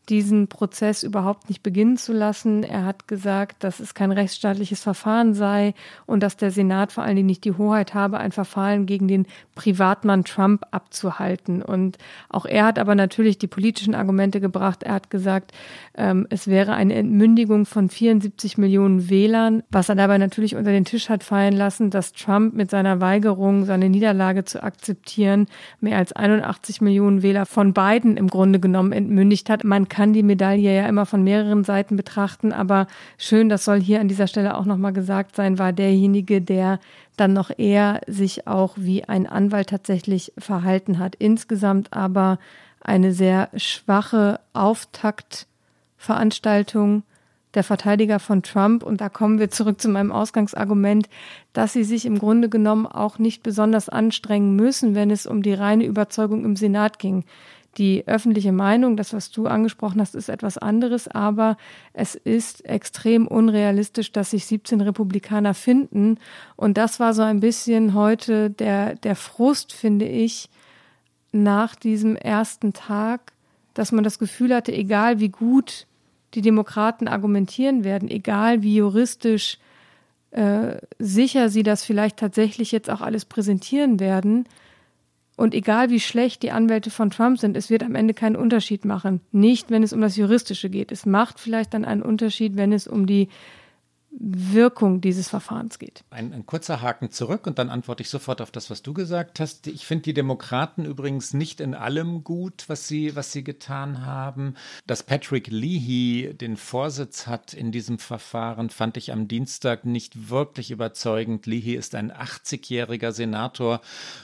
diesen Prozess überhaupt nicht beginnen zu lassen. Er hat gesagt, dass es kein rechtsstaatliches Verfahren sei und dass der Senat vor allen Dingen nicht die Hoheit habe, ein Verfahren gegen den Privatmann Trump abzuhalten. Und auch er hat aber natürlich die politischen Argumente gebracht. Er hat gesagt, ähm, es wäre eine Entmündigung von 74 Millionen Wählern, was er dabei natürlich unter den Tisch hat fallen lassen, dass Trump mit seiner Weigerung, seine Niederlage zu akzeptieren, mehr als 81 Millionen Wähler von Biden im Grunde genommen entmündigt hat. Man kann die Medaille ja immer von mehreren Seiten betrachten, aber schön, das soll hier an dieser Stelle auch nochmal gesagt sein, war derjenige, der dann noch eher sich auch wie ein Anwalt tatsächlich verhalten hat. Insgesamt aber eine sehr schwache Auftaktveranstaltung der Verteidiger von Trump. Und da kommen wir zurück zu meinem Ausgangsargument, dass sie sich im Grunde genommen auch nicht besonders anstrengen müssen, wenn es um die reine Überzeugung im Senat ging. Die öffentliche Meinung, das, was du angesprochen hast, ist etwas anderes, aber es ist extrem unrealistisch, dass sich 17 Republikaner finden. Und das war so ein bisschen heute der, der Frust, finde ich, nach diesem ersten Tag, dass man das Gefühl hatte, egal wie gut die Demokraten argumentieren werden, egal wie juristisch äh, sicher sie das vielleicht tatsächlich jetzt auch alles präsentieren werden, und egal wie schlecht die Anwälte von Trump sind, es wird am Ende keinen Unterschied machen. Nicht, wenn es um das Juristische geht. Es macht vielleicht dann einen Unterschied, wenn es um die Wirkung dieses Verfahrens geht. Ein, ein, kurzer Haken zurück und dann antworte ich sofort auf das, was du gesagt hast. Ich finde die Demokraten übrigens nicht in allem gut, was sie, was sie getan haben. Dass Patrick Leahy den Vorsitz hat in diesem Verfahren, fand ich am Dienstag nicht wirklich überzeugend. Leahy ist ein 80-jähriger Senator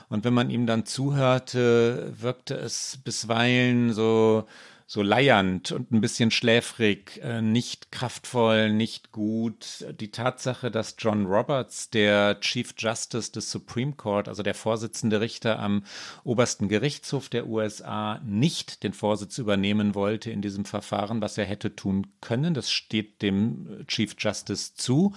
und wenn man ihm dann zuhörte, wirkte es bisweilen so so leiernd und ein bisschen schläfrig, äh, nicht kraftvoll, nicht gut. Die Tatsache, dass John Roberts, der Chief Justice des Supreme Court, also der Vorsitzende Richter am obersten Gerichtshof der USA, nicht den Vorsitz übernehmen wollte in diesem Verfahren, was er hätte tun können, das steht dem Chief Justice zu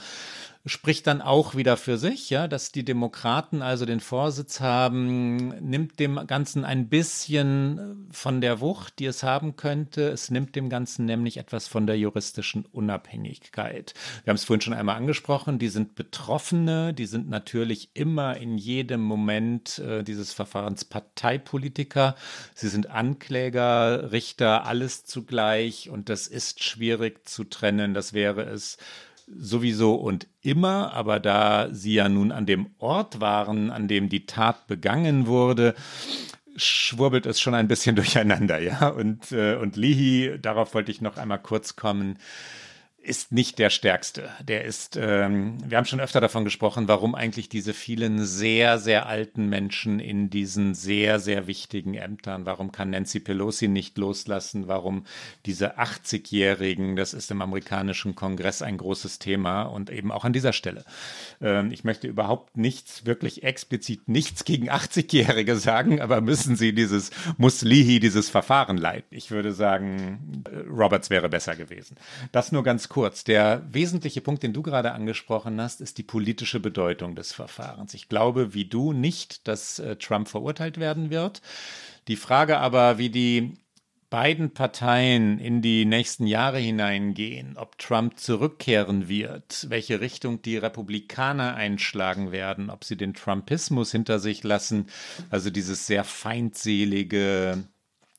spricht dann auch wieder für sich, ja, dass die Demokraten also den Vorsitz haben, nimmt dem Ganzen ein bisschen von der Wucht, die es haben könnte. Es nimmt dem Ganzen nämlich etwas von der juristischen Unabhängigkeit. Wir haben es vorhin schon einmal angesprochen, die sind Betroffene, die sind natürlich immer in jedem Moment äh, dieses Verfahrens Parteipolitiker. Sie sind Ankläger, Richter, alles zugleich und das ist schwierig zu trennen. Das wäre es sowieso und immer, aber da sie ja nun an dem Ort waren, an dem die Tat begangen wurde, schwurbelt es schon ein bisschen <laughs> durcheinander, ja. Und, äh, und Lihi, darauf wollte ich noch einmal kurz kommen, ist nicht der stärkste. Der ist, ähm, wir haben schon öfter davon gesprochen, warum eigentlich diese vielen sehr, sehr alten Menschen in diesen sehr, sehr wichtigen Ämtern, warum kann Nancy Pelosi nicht loslassen, warum diese 80-Jährigen, das ist im amerikanischen Kongress ein großes Thema und eben auch an dieser Stelle. Ähm, ich möchte überhaupt nichts, wirklich explizit nichts gegen 80-Jährige sagen, aber müssen sie dieses, muss Lihi dieses Verfahren leiten? Ich würde sagen, Roberts wäre besser gewesen. Das nur ganz kurz kurz. Der wesentliche Punkt, den du gerade angesprochen hast, ist die politische Bedeutung des Verfahrens. Ich glaube, wie du nicht, dass äh, Trump verurteilt werden wird. Die Frage aber, wie die beiden Parteien in die nächsten Jahre hineingehen, ob Trump zurückkehren wird, welche Richtung die Republikaner einschlagen werden, ob sie den Trumpismus hinter sich lassen, also dieses sehr feindselige,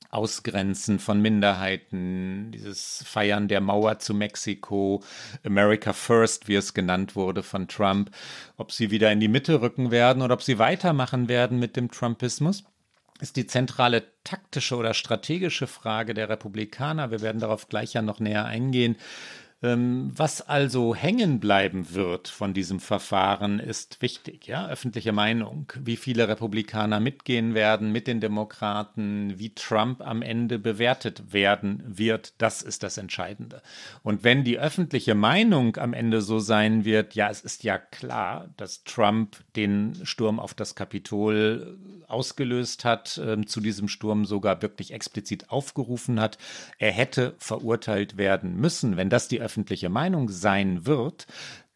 Ausgrenzen von Minderheiten, dieses Feiern der Mauer zu Mexiko, America First, wie es genannt wurde von Trump, ob sie wieder in die Mitte rücken werden oder ob sie weitermachen werden mit dem Trumpismus ist die zentrale taktische oder strategische Frage der Republikaner. Wir werden darauf gleich ja noch näher eingehen. Ähm, was also hängen bleiben wird von diesem Verfahren, ist wichtig. Ja? Öffentliche Meinung, wie viele Republikaner mitgehen werden mit den Demokraten, wie Trump am Ende bewertet werden wird, das ist das Entscheidende. Und wenn die öffentliche Meinung am Ende so sein wird, ja, es ist ja klar, dass Trump den Sturm auf das Kapitol ausgelöst hat, äh, zu diesem Sturm sogar wirklich explizit aufgerufen hat, er hätte verurteilt werden müssen. Wenn das die öffentliche Meinung sein wird,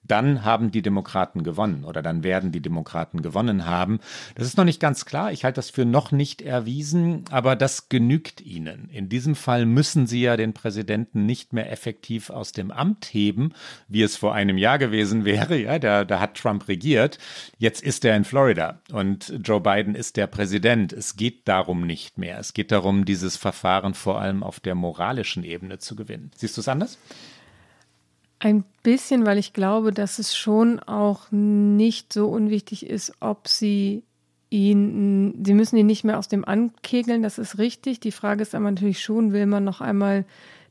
dann haben die Demokraten gewonnen oder dann werden die Demokraten gewonnen haben. Das ist noch nicht ganz klar. Ich halte das für noch nicht erwiesen, aber das genügt ihnen. In diesem Fall müssen sie ja den Präsidenten nicht mehr effektiv aus dem Amt heben, wie es vor einem Jahr gewesen wäre. Ja, da, da hat Trump regiert. Jetzt ist er in Florida und Joe Biden ist der Präsident. Es geht darum nicht mehr. Es geht darum, dieses Verfahren vor allem auf der moralischen Ebene zu gewinnen. Siehst du es anders? Ein bisschen, weil ich glaube, dass es schon auch nicht so unwichtig ist, ob sie ihn, sie müssen ihn nicht mehr aus dem ankegeln, das ist richtig. Die Frage ist aber natürlich schon, will man noch einmal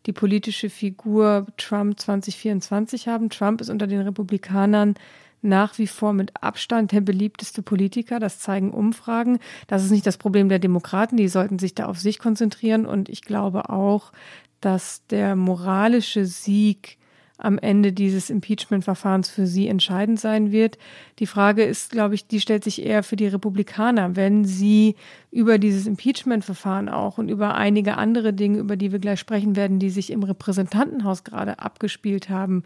die politische Figur Trump 2024 haben? Trump ist unter den Republikanern nach wie vor mit Abstand der beliebteste Politiker. Das zeigen Umfragen. Das ist nicht das Problem der Demokraten. Die sollten sich da auf sich konzentrieren. Und ich glaube auch, dass der moralische Sieg am Ende dieses Impeachment-Verfahrens für sie entscheidend sein wird. Die Frage ist, glaube ich, die stellt sich eher für die Republikaner, wenn sie über dieses Impeachment-Verfahren auch und über einige andere Dinge, über die wir gleich sprechen werden, die sich im Repräsentantenhaus gerade abgespielt haben,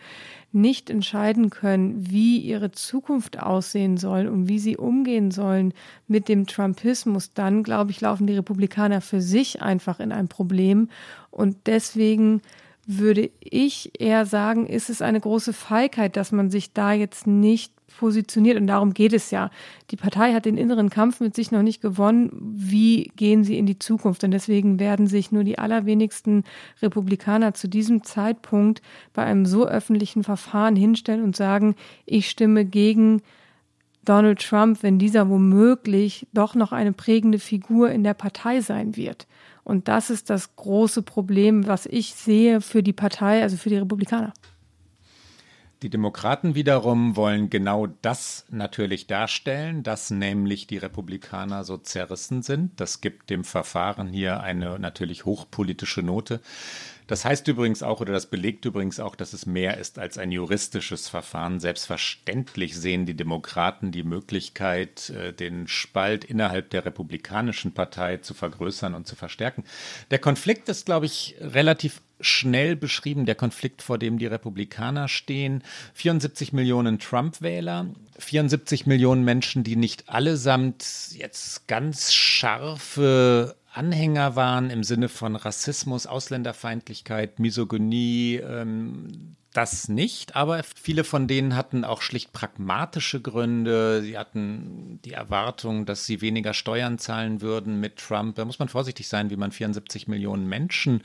nicht entscheiden können, wie ihre Zukunft aussehen soll und wie sie umgehen sollen mit dem Trumpismus, dann, glaube ich, laufen die Republikaner für sich einfach in ein Problem. Und deswegen würde ich eher sagen, ist es eine große Feigheit, dass man sich da jetzt nicht positioniert. Und darum geht es ja. Die Partei hat den inneren Kampf mit sich noch nicht gewonnen. Wie gehen sie in die Zukunft? Und deswegen werden sich nur die allerwenigsten Republikaner zu diesem Zeitpunkt bei einem so öffentlichen Verfahren hinstellen und sagen, ich stimme gegen Donald Trump, wenn dieser womöglich doch noch eine prägende Figur in der Partei sein wird. Und das ist das große Problem, was ich sehe für die Partei, also für die Republikaner. Die Demokraten wiederum wollen genau das natürlich darstellen, dass nämlich die Republikaner so zerrissen sind. Das gibt dem Verfahren hier eine natürlich hochpolitische Note. Das heißt übrigens auch oder das belegt übrigens auch, dass es mehr ist als ein juristisches Verfahren. Selbstverständlich sehen die Demokraten die Möglichkeit, äh, den Spalt innerhalb der Republikanischen Partei zu vergrößern und zu verstärken. Der Konflikt ist, glaube ich, relativ schnell beschrieben, der Konflikt, vor dem die Republikaner stehen. 74 Millionen Trump-Wähler, 74 Millionen Menschen, die nicht allesamt jetzt ganz scharfe Anhänger waren im Sinne von Rassismus, Ausländerfeindlichkeit, Misogynie, ähm, das nicht, aber viele von denen hatten auch schlicht pragmatische Gründe. Sie hatten die Erwartung, dass sie weniger Steuern zahlen würden mit Trump. Da muss man vorsichtig sein, wie man 74 Millionen Menschen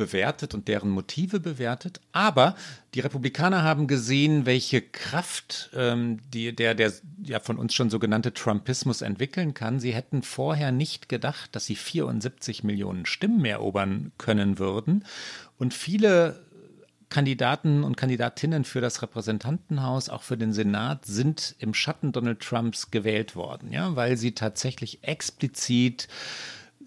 bewertet und deren Motive bewertet. Aber die Republikaner haben gesehen, welche Kraft ähm, die, der, der ja von uns schon sogenannte Trumpismus entwickeln kann. Sie hätten vorher nicht gedacht, dass sie 74 Millionen Stimmen erobern können würden. Und viele Kandidaten und Kandidatinnen für das Repräsentantenhaus, auch für den Senat, sind im Schatten Donald Trumps gewählt worden, ja, weil sie tatsächlich explizit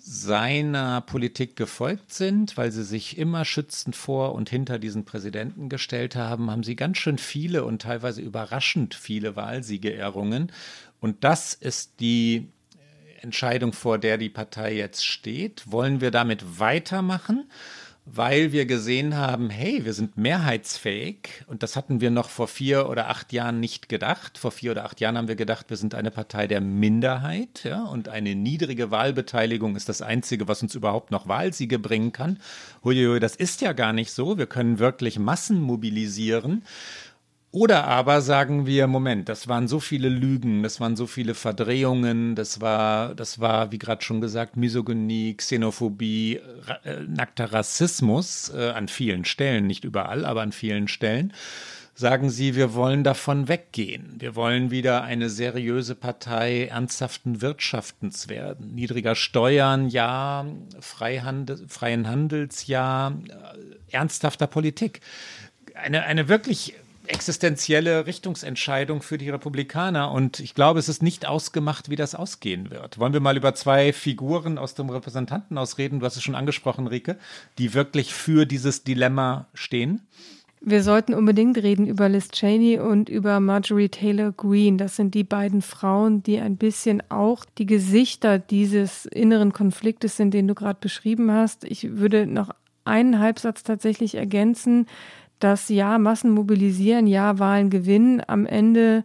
seiner Politik gefolgt sind, weil sie sich immer schützend vor und hinter diesen Präsidenten gestellt haben, haben sie ganz schön viele und teilweise überraschend viele Wahlsiege errungen. Und das ist die Entscheidung, vor der die Partei jetzt steht. Wollen wir damit weitermachen? Weil wir gesehen haben, hey, wir sind mehrheitsfähig und das hatten wir noch vor vier oder acht Jahren nicht gedacht. Vor vier oder acht Jahren haben wir gedacht, wir sind eine Partei der Minderheit ja, und eine niedrige Wahlbeteiligung ist das Einzige, was uns überhaupt noch Wahlsiege bringen kann. Huiuiui, das ist ja gar nicht so. Wir können wirklich Massen mobilisieren. Oder aber sagen wir, Moment, das waren so viele Lügen, das waren so viele Verdrehungen, das war, das war, wie gerade schon gesagt, Misogynie, Xenophobie, ra äh, nackter Rassismus äh, an vielen Stellen, nicht überall, aber an vielen Stellen. Sagen Sie, wir wollen davon weggehen. Wir wollen wieder eine seriöse Partei ernsthaften Wirtschaftens werden. Niedriger Steuern, ja, Freihandel, freien Handels, ja, äh, ernsthafter Politik. Eine, eine wirklich existenzielle Richtungsentscheidung für die Republikaner und ich glaube, es ist nicht ausgemacht, wie das ausgehen wird. Wollen wir mal über zwei Figuren aus dem Repräsentantenhaus reden? Du hast es schon angesprochen, Rike, die wirklich für dieses Dilemma stehen. Wir sollten unbedingt reden über Liz Cheney und über Marjorie Taylor Greene. Das sind die beiden Frauen, die ein bisschen auch die Gesichter dieses inneren Konfliktes sind, den du gerade beschrieben hast. Ich würde noch einen Halbsatz tatsächlich ergänzen dass ja, Massen mobilisieren, ja, Wahlen gewinnen. Am Ende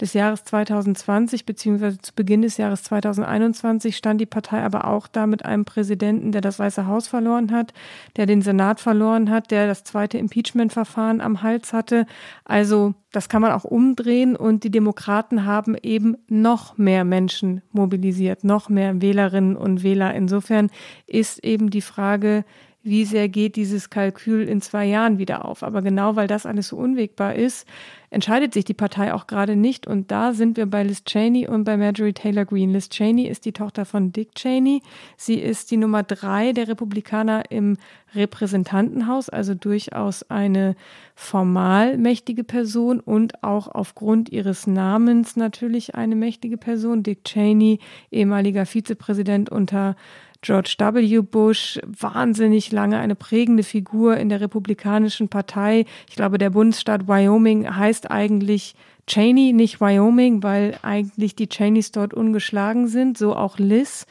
des Jahres 2020 beziehungsweise zu Beginn des Jahres 2021 stand die Partei aber auch da mit einem Präsidenten, der das Weiße Haus verloren hat, der den Senat verloren hat, der das zweite Impeachment-Verfahren am Hals hatte. Also das kann man auch umdrehen und die Demokraten haben eben noch mehr Menschen mobilisiert, noch mehr Wählerinnen und Wähler. Insofern ist eben die Frage, wie sehr geht dieses Kalkül in zwei Jahren wieder auf. Aber genau weil das alles so unwegbar ist, entscheidet sich die Partei auch gerade nicht. Und da sind wir bei Liz Cheney und bei Marjorie Taylor Greene. Liz Cheney ist die Tochter von Dick Cheney. Sie ist die Nummer drei der Republikaner im Repräsentantenhaus, also durchaus eine formal mächtige Person und auch aufgrund ihres Namens natürlich eine mächtige Person. Dick Cheney, ehemaliger Vizepräsident unter George W. Bush wahnsinnig lange eine prägende Figur in der Republikanischen Partei. Ich glaube, der Bundesstaat Wyoming heißt eigentlich Cheney, nicht Wyoming, weil eigentlich die Cheneys dort ungeschlagen sind, so auch Liz.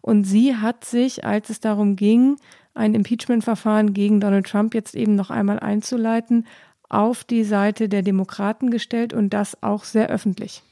Und sie hat sich, als es darum ging, ein Impeachment-Verfahren gegen Donald Trump jetzt eben noch einmal einzuleiten, auf die Seite der Demokraten gestellt und das auch sehr öffentlich.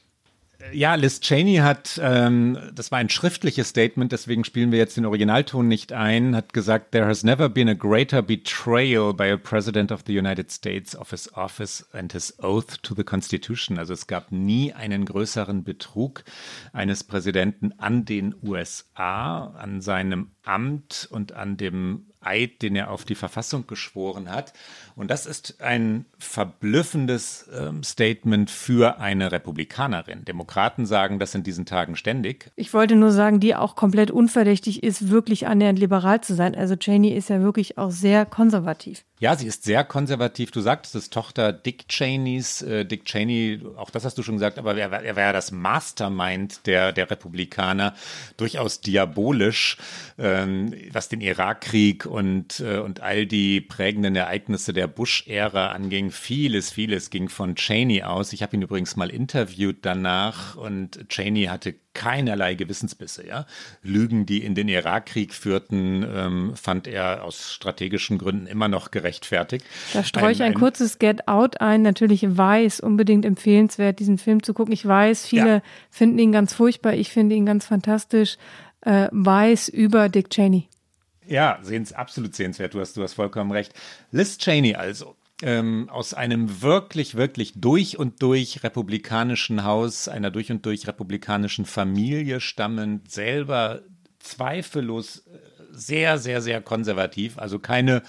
Ja, Liz Cheney hat, ähm, das war ein schriftliches Statement, deswegen spielen wir jetzt den Originalton nicht ein, hat gesagt, there has never been a greater betrayal by a President of the United States of his office and his oath to the Constitution. Also es gab nie einen größeren Betrug eines Präsidenten an den USA, an seinem Amt und an dem Eid, den er auf die Verfassung geschworen hat. Und das ist ein verblüffendes ähm, Statement für eine Republikanerin. Demokraten sagen das in diesen Tagen ständig. Ich wollte nur sagen, die auch komplett unverdächtig ist, wirklich annähernd liberal zu sein. Also Cheney ist ja wirklich auch sehr konservativ. Ja, sie ist sehr konservativ. Du sagtest, es ist Tochter Dick Cheneys. Äh, Dick Cheney, auch das hast du schon gesagt, aber er, er war ja das Mastermind der, der Republikaner, durchaus diabolisch, ähm, was den Irakkrieg und, äh, und all die prägenden Ereignisse der Bush-Ära anging. Vieles, vieles ging von Cheney aus. Ich habe ihn übrigens mal interviewt danach und Cheney hatte keinerlei Gewissensbisse. Ja? Lügen, die in den Irakkrieg führten, ähm, fand er aus strategischen Gründen immer noch gerechtfertigt. Da streue ich ein, ein, kurzes Get Out ein. Natürlich weiß, unbedingt empfehlenswert, diesen Film zu gucken. Ich weiß, viele ja. finden ihn ganz furchtbar. Ich finde ihn ganz fantastisch. Äh, weiß über Dick Cheney. Ja, sehens, absolut sehenswert. Du hast, du hast vollkommen recht. Liz Cheney also ähm, aus einem wirklich, wirklich durch und durch republikanischen Haus, einer durch und durch republikanischen Familie stammend, selber zweifellos äh, sehr, sehr, sehr konservativ, also keine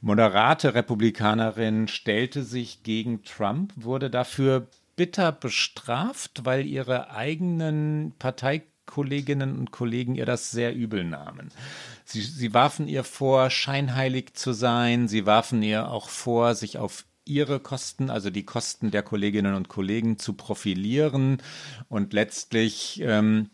moderate Republikanerin, stellte sich gegen Trump, wurde dafür bitter bestraft, weil ihre eigenen Parteikolleginnen und Kollegen ihr das sehr übel nahmen. Sie, sie warfen ihr vor, scheinheilig zu sein. Sie warfen ihr auch vor, sich auf ihre Kosten, also die Kosten der Kolleginnen und Kollegen zu profilieren und letztlich ähm,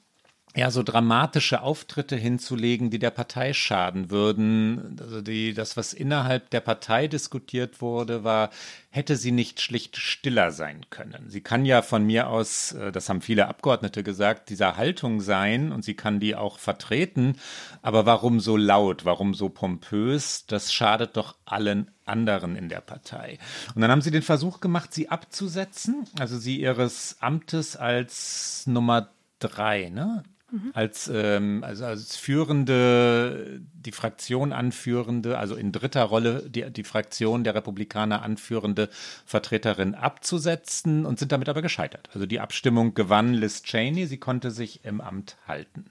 ja, so dramatische Auftritte hinzulegen, die der Partei schaden würden. Also die, das, was innerhalb der Partei diskutiert wurde, war, hätte sie nicht schlicht stiller sein können. Sie kann ja von mir aus, äh, das haben viele Abgeordnete gesagt, dieser Haltung sein und sie kann die auch vertreten. Aber warum so laut? Warum so pompös? Das schadet doch allen anderen in der Partei. Und dann haben sie den Versuch gemacht, sie abzusetzen, also sie ihres Amtes als Nummer drei, ne? Mhm. Als, ähm, also als führende, die Fraktion anführende, also in dritter Rolle die, die Fraktion der Republikaner anführende Vertreterin abzusetzen und sind damit aber gescheitert. Also die Abstimmung gewann Liz Cheney, sie konnte sich im Amt halten.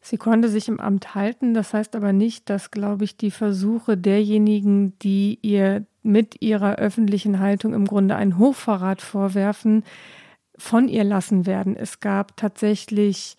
Sie konnte sich im Amt halten, das heißt aber nicht, dass, glaube ich, die Versuche derjenigen, die ihr mit ihrer öffentlichen Haltung im Grunde einen Hochverrat vorwerfen, von ihr lassen werden. Es gab tatsächlich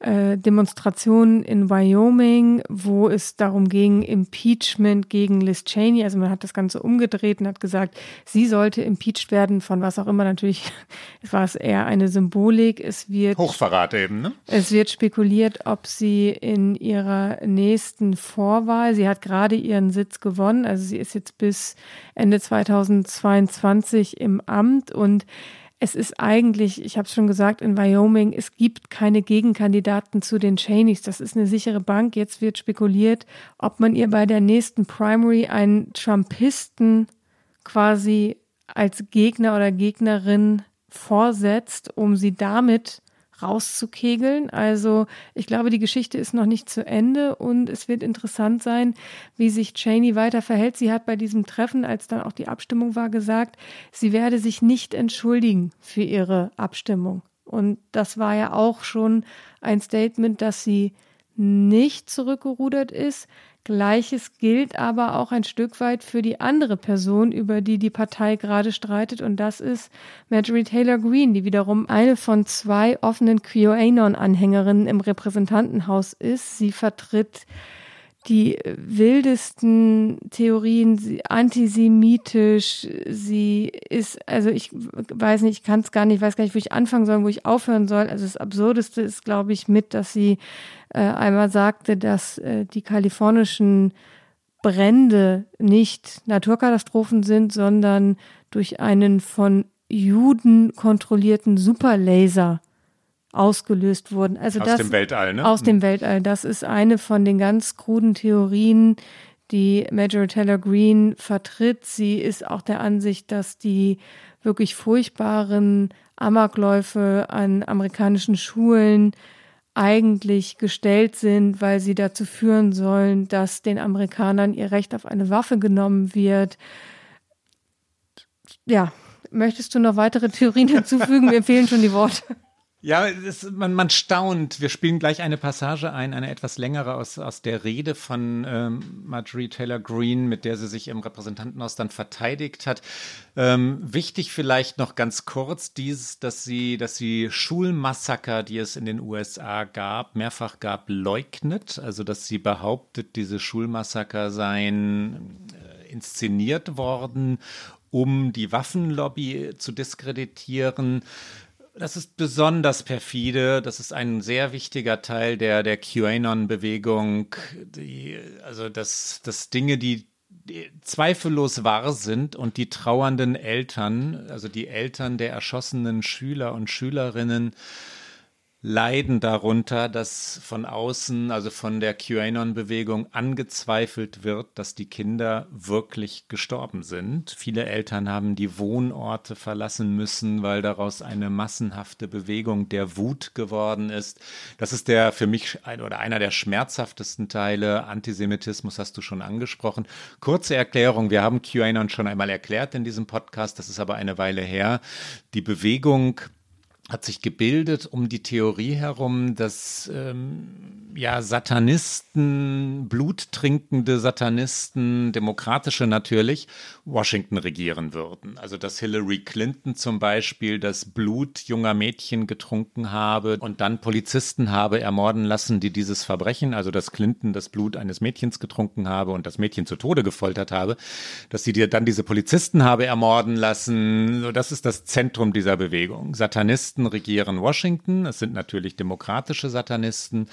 äh, Demonstrationen in Wyoming, wo es darum ging, Impeachment gegen Liz Cheney. Also man hat das Ganze umgedreht und hat gesagt, sie sollte impeached werden von was auch immer. Natürlich <laughs> war es eher eine Symbolik. Es wird Hochverrat eben. Ne? Es wird spekuliert, ob sie in ihrer nächsten Vorwahl, sie hat gerade ihren Sitz gewonnen, also sie ist jetzt bis Ende 2022 im Amt und es ist eigentlich, ich habe es schon gesagt, in Wyoming, es gibt keine Gegenkandidaten zu den Cheneys. Das ist eine sichere Bank. Jetzt wird spekuliert, ob man ihr bei der nächsten Primary einen Trumpisten quasi als Gegner oder Gegnerin vorsetzt, um sie damit rauszukegeln. Also ich glaube, die Geschichte ist noch nicht zu Ende und es wird interessant sein, wie sich Cheney weiter verhält. Sie hat bei diesem Treffen, als dann auch die Abstimmung war, gesagt, sie werde sich nicht entschuldigen für ihre Abstimmung. Und das war ja auch schon ein Statement, dass sie nicht zurückgerudert ist. Gleiches gilt aber auch ein Stück weit für die andere Person, über die die Partei gerade streitet, und das ist Marjorie Taylor Greene, die wiederum eine von zwei offenen QAnon-Anhängerinnen im Repräsentantenhaus ist. Sie vertritt die wildesten Theorien, sie, antisemitisch, sie ist, also ich weiß nicht, ich kann es gar nicht, weiß gar nicht, wo ich anfangen soll, wo ich aufhören soll. Also das Absurdeste ist, glaube ich, mit, dass sie äh, einmal sagte, dass äh, die kalifornischen Brände nicht Naturkatastrophen sind, sondern durch einen von Juden kontrollierten Superlaser ausgelöst wurden. Also aus das, dem Weltall, ne? Aus dem mhm. Weltall. Das ist eine von den ganz kruden Theorien, die Major Taylor Greene vertritt. Sie ist auch der Ansicht, dass die wirklich furchtbaren Amokläufe an amerikanischen Schulen eigentlich gestellt sind, weil sie dazu führen sollen, dass den Amerikanern ihr Recht auf eine Waffe genommen wird. Ja, möchtest du noch weitere Theorien <laughs> hinzufügen? Mir fehlen schon die Worte. Ja, es, man, man staunt. Wir spielen gleich eine Passage ein, eine etwas längere aus, aus der Rede von ähm, Marjorie Taylor Greene, mit der sie sich im Repräsentantenhaus dann verteidigt hat. Ähm, wichtig vielleicht noch ganz kurz dies, dass sie, dass sie Schulmassaker, die es in den USA gab, mehrfach gab, leugnet. Also dass sie behauptet, diese Schulmassaker seien äh, inszeniert worden, um die Waffenlobby zu diskreditieren Das ist besonders perfide. Das ist ein sehr wichtiger Teil der, der QAnon-Bewegung. Also, dass, dass Dinge, die zweifellos wahr sind und die trauernden Eltern, also die Eltern der erschossenen Schüler und Schülerinnen, leiden darunter, dass von außen, also von der QAnon-Bewegung angezweifelt wird, dass die Kinder wirklich gestorben sind. Viele Eltern haben die Wohnorte verlassen müssen, weil daraus eine massenhafte Bewegung der Wut geworden ist. Das ist der für mich ein, oder einer der schmerzhaftesten Teile. Antisemitismus hast du schon angesprochen. Kurze Erklärung. Wir haben QAnon schon einmal erklärt in diesem Podcast. Das ist aber eine Weile her. Die Bewegung hat sich gebildet um die Theorie herum, dass ähm, ja Satanisten, bluttrinkende Satanisten, demokratische natürlich, Washington regieren würden. Also dass Hillary Clinton zum Beispiel das Blut junger Mädchen getrunken habe und dann Polizisten habe ermorden lassen, die dieses Verbrechen, also dass Clinton das Blut eines Mädchens getrunken habe und das Mädchen zu Tode gefoltert habe, dass sie dann diese Polizisten habe ermorden lassen. Das ist das Zentrum dieser Bewegung. Satanisten regieren Washington. Es sind natürlich demokratische Satanisten.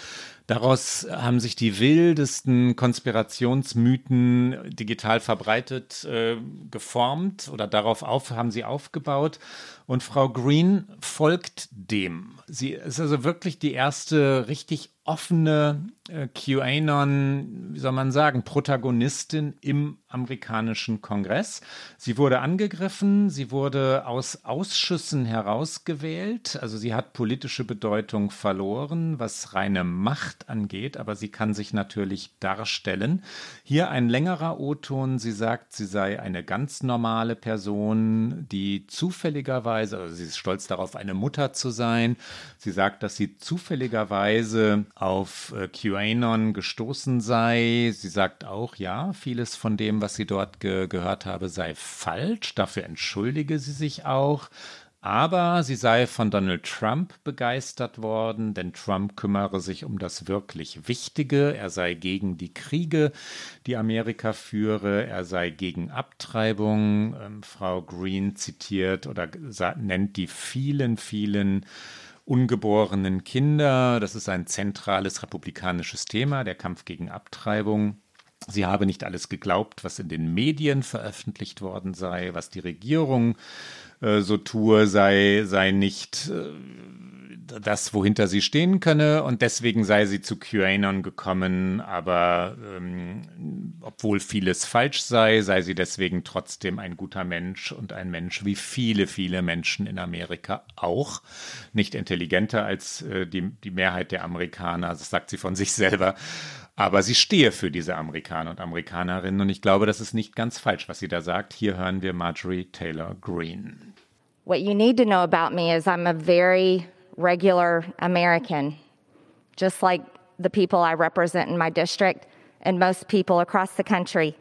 Daraus haben sich die wildesten Konspirationsmythen digital verbreitet äh, geformt oder darauf auf, haben sie aufgebaut. Und Frau Green folgt dem. Sie ist also wirklich die erste richtig offene äh, QAnon, wie soll man sagen, Protagonistin im amerikanischen Kongress. Sie wurde angegriffen, sie wurde aus Ausschüssen herausgewählt, also sie hat politische Bedeutung verloren, was reine Macht angeht, aber sie kann sich natürlich darstellen. Hier ein längerer O-Ton, sie sagt, sie sei eine ganz normale Person, die zufälligerweise, also sie ist stolz darauf, eine Mutter zu sein. Sie sagt, dass sie zufälligerweise auf äh, QAnon gestoßen sei. Sie sagt auch, ja, vieles von dem, was sie dort ge gehört habe, sei falsch. Dafür entschuldige sie sich auch. Aber sie sei von Donald Trump begeistert worden, denn Trump kümmere sich um das wirklich Wichtige. Er sei gegen die Kriege, die Amerika führe. Er sei gegen Abtreibung. Ähm, Frau Green zitiert oder nennt die vielen, vielen ungeborenen Kinder. Das ist ein zentrales republikanisches Thema, der Kampf gegen Abtreibung. Sie habe nicht alles geglaubt, was in den Medien veröffentlicht worden sei, was die Regierung äh, so tue, sei, sei nicht äh, das, wohinter sie stehen könne. Und deswegen sei sie zu QAnon gekommen. Aber ähm, obwohl vieles falsch sei, sei sie deswegen trotzdem ein guter Mensch und ein Mensch wie viele, viele Menschen in Amerika auch. Nicht intelligenter als äh, die, die Mehrheit der Amerikaner, das sagt sie von sich selber. Aber sie stehe für diese Amerikaner und Amerikanerinnen und ich glaube, das ist nicht ganz falsch, was sie da sagt. Hier hören wir Marjorie Taylor Greene. What you need to know about me is I'm a very regular American, just like the people I represent in my district and most people across the country.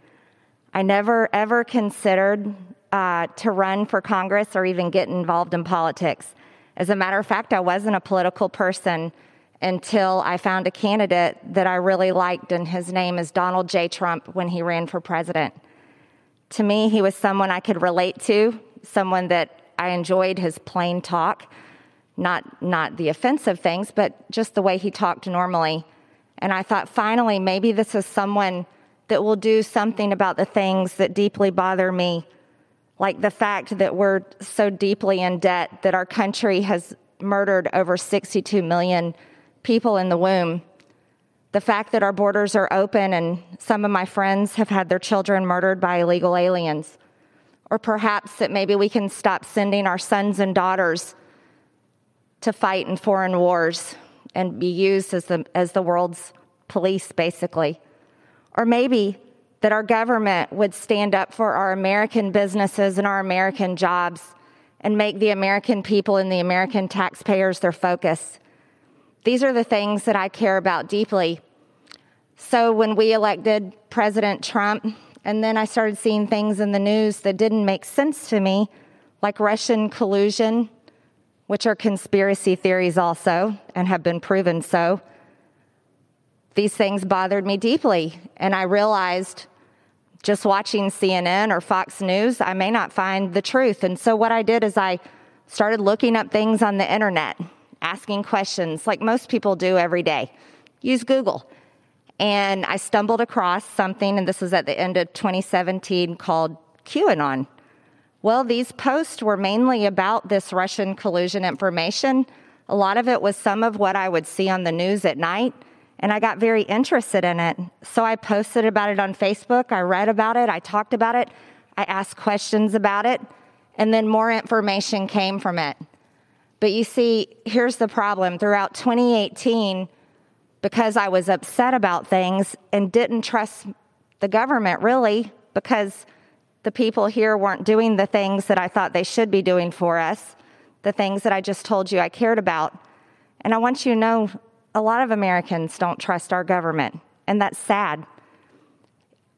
I never ever considered uh, to run for Congress or even get involved in politics. As a matter of fact, I wasn't a political person until I found a candidate that I really liked, and his name is Donald J. Trump when he ran for president. To me, he was someone I could relate to, someone that I enjoyed his plain talk, not, not the offensive things, but just the way he talked normally. And I thought, finally, maybe this is someone that will do something about the things that deeply bother me, like the fact that we're so deeply in debt that our country has murdered over 62 million people in the womb. The fact that our borders are open and some of my friends have had their children murdered by illegal aliens. Or perhaps that maybe we can stop sending our sons and daughters to fight in foreign wars and be used as the, as the world's police, basically. Or maybe that our government would stand up for our American businesses and our American jobs and make the American people and the American taxpayers their focus. These are the things that I care about deeply. So when we elected President Trump, and then I started seeing things in the news that didn't make sense to me, like Russian collusion, which are conspiracy theories also and have been proven so. These things bothered me deeply, and I realized just watching CNN or Fox News, I may not find the truth. And so what I did is I started looking up things on the internet, asking questions like most people do every day. Use Google. And I stumbled across something, and this was at the end of 2017, called QAnon. Well, these posts were mainly about this Russian collusion information. A lot of it was some of what I would see on the news at night, and I got very interested in it. So I posted about it on Facebook, I read about it, I talked about it, I asked questions about it, and then more information came from it. But you see, here's the problem. Throughout 2018, because I was upset about things and didn't trust the government really, because the people here weren't doing the things that I thought they should be doing for us, the things that I just told you I cared about. And I want you to know a lot of Americans don't trust our government, and that's sad.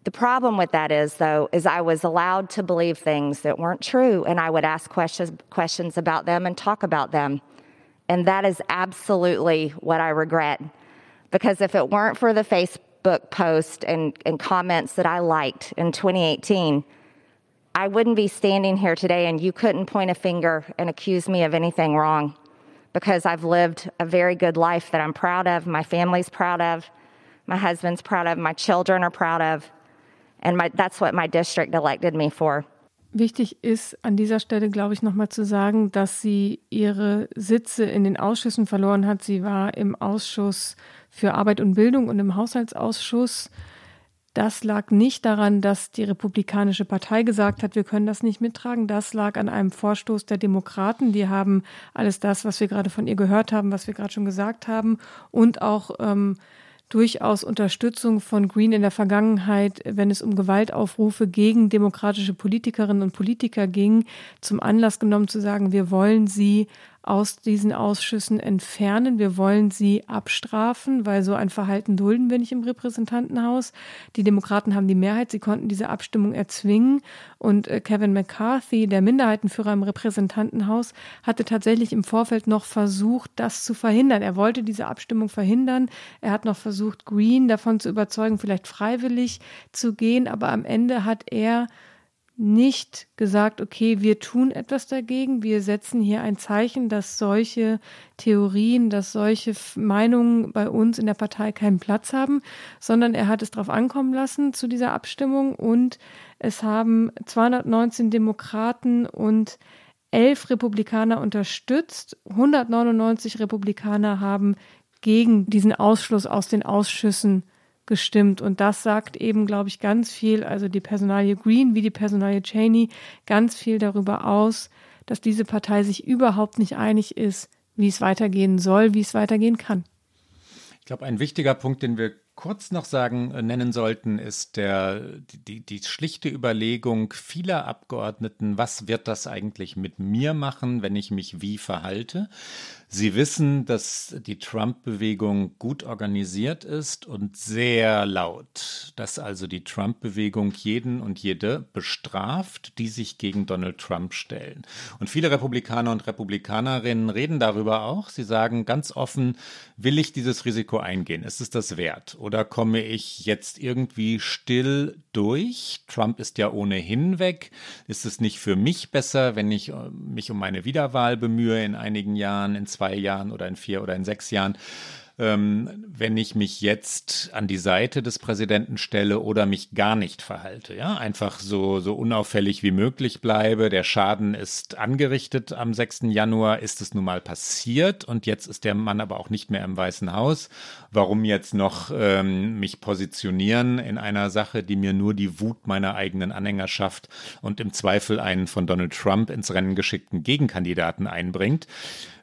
The problem with that is, though, is I was allowed to believe things that weren't true, and I would ask questions, questions about them and talk about them. And that is absolutely what I regret. Because if it weren't for the Facebook post and, and comments that I liked in 2018, I wouldn't be standing here today and you couldn't point a finger and accuse me of anything wrong because I've lived a very good life that I'm proud of, my family's proud of, my husband's proud of, my children are proud of. And my, that's what my district elected me for. Wichtig ist an dieser Stelle, glaube ich, nochmal zu sagen, dass sie ihre Sitze in den Ausschüssen verloren hat. Sie war im Ausschuss für Arbeit und Bildung und im Haushaltsausschuss. Das lag nicht daran, dass die Republikanische Partei gesagt hat, wir können das nicht mittragen. Das lag an einem Vorstoß der Demokraten. Die haben alles das, was wir gerade von ihr gehört haben, was wir gerade schon gesagt haben und auch ähm, durchaus Unterstützung von Green in der Vergangenheit, wenn es um Gewaltaufrufe gegen demokratische Politikerinnen und Politiker ging, zum Anlass genommen zu sagen, wir wollen sie aus diesen Ausschüssen entfernen. Wir wollen sie abstrafen, weil so ein Verhalten dulden wir nicht im Repräsentantenhaus. Die Demokraten haben die Mehrheit, sie konnten diese Abstimmung erzwingen. Und äh, Kevin McCarthy, der Minderheitenführer im Repräsentantenhaus, hatte tatsächlich im Vorfeld noch versucht, das zu verhindern. Er wollte diese Abstimmung verhindern. Er hat noch versucht, Green davon zu überzeugen, vielleicht freiwillig zu gehen. Aber am Ende hat er nicht gesagt, okay, wir tun etwas dagegen, wir setzen hier ein Zeichen, dass solche Theorien, dass solche Meinungen bei uns in der Partei keinen Platz haben, sondern er hat es darauf ankommen lassen zu dieser Abstimmung und es haben 219 Demokraten und elf Republikaner unterstützt, 199 Republikaner haben gegen diesen Ausschluss aus den Ausschüssen gestimmt. Und das sagt eben, glaube ich, ganz viel, also die Personalie Green wie die Personalie Cheney, ganz viel darüber aus, dass diese Partei sich überhaupt nicht einig ist, wie es weitergehen soll, wie es weitergehen kann. Ich glaube, ein wichtiger Punkt, den wir kurz noch sagen, äh, nennen sollten, ist der, die, die schlichte Überlegung vieler Abgeordneten, was wird das eigentlich mit mir machen, wenn ich mich wie verhalte? Sie wissen, dass die Trump-Bewegung gut organisiert ist und sehr laut, dass also die Trump-Bewegung jeden und jede bestraft, die sich gegen Donald Trump stellen. Und viele Republikaner und Republikanerinnen reden darüber auch. Sie sagen ganz offen, will ich dieses Risiko eingehen? Ist es das wert? Oder komme ich jetzt irgendwie still durch? Trump ist ja ohnehin weg. Ist es nicht für mich besser, wenn ich äh, mich um meine Wiederwahl bemühe in einigen Jahren, in zwei Jahren oder in vier oder in sechs Jahren ähm, wenn ich mich jetzt an die Seite des Präsidenten stelle oder mich gar nicht verhalte. Ja, einfach so, so unauffällig wie möglich bleibe. Der Schaden ist angerichtet am 6. Januar, ist es nun mal passiert und jetzt ist der Mann aber auch nicht mehr im Weißen Haus. Warum jetzt noch ähm, mich positionieren in einer Sache, die mir nur die Wut meiner eigenen Anhängerschaft und im Zweifel einen von Donald Trump ins Rennen geschickten Gegenkandidaten einbringt?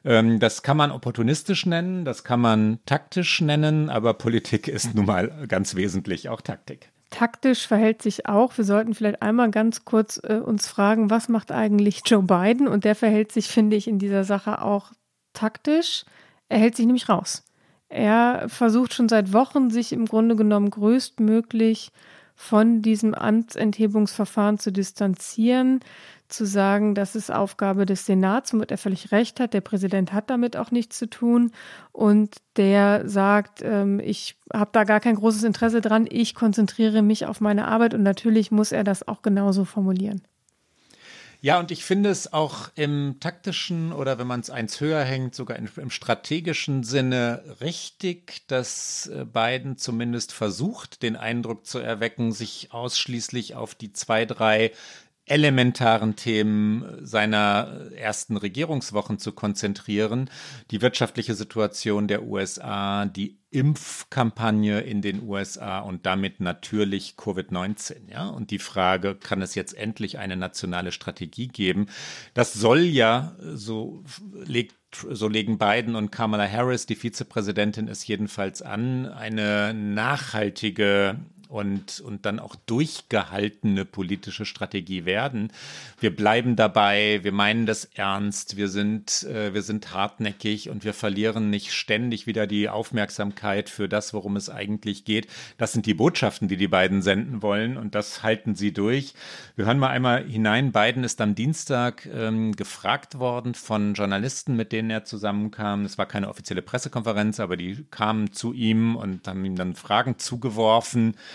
Ähm, das kann man opportunistisch nennen, das kann man taktisch nennen, aber Politik ist nun mal ganz wesentlich auch Taktik. Taktisch verhält sich auch. Wir sollten vielleicht einmal ganz kurz äh, uns fragen, was macht eigentlich Joe Biden? Und der verhält sich, finde ich, in dieser Sache auch taktisch. Er hält sich nämlich raus. Er versucht schon seit Wochen, sich im Grunde genommen größtmöglich von diesem Amtsenthebungsverfahren zu distanzieren, zu sagen, das ist Aufgabe des Senats, womit er völlig recht hat. Der Präsident hat damit auch nichts zu tun. Und der sagt, ähm, ich habe da gar kein großes Interesse dran, ich konzentriere mich auf meine Arbeit und natürlich muss er das auch genauso formulieren. Ja, und ich finde es auch im taktischen oder wenn man es eins höher hängt, sogar im, im strategischen Sinne richtig, dass äh, Biden zumindest versucht, den Eindruck zu erwecken, sich ausschließlich auf die zwei, drei elementaren Themen seiner ersten Regierungswochen zu konzentrieren. Die wirtschaftliche Situation der USA, die Impfkampagne in den USA und damit natürlich Covid-19, ja. Und die Frage, kann es jetzt endlich eine nationale Strategie geben? Das soll ja, so legt so legen Biden und Kamala Harris, die Vizepräsidentin, es jedenfalls an, eine nachhaltige und, und dann auch durchgehaltene politische Strategie werden. Wir bleiben dabei, wir meinen das ernst, wir sind, äh, wir sind hartnäckig und wir verlieren nicht ständig wieder die Aufmerksamkeit für das, worum es eigentlich geht. Das sind die Botschaften, die die beiden senden wollen und das halten sie durch. Wir hören mal einmal hinein. Biden ist am Dienstag ähm, gefragt worden von Journalisten, mit denen er zusammenkam. Es war keine offizielle Pressekonferenz, aber die kamen zu ihm und haben ihm dann Fragen zugeworfen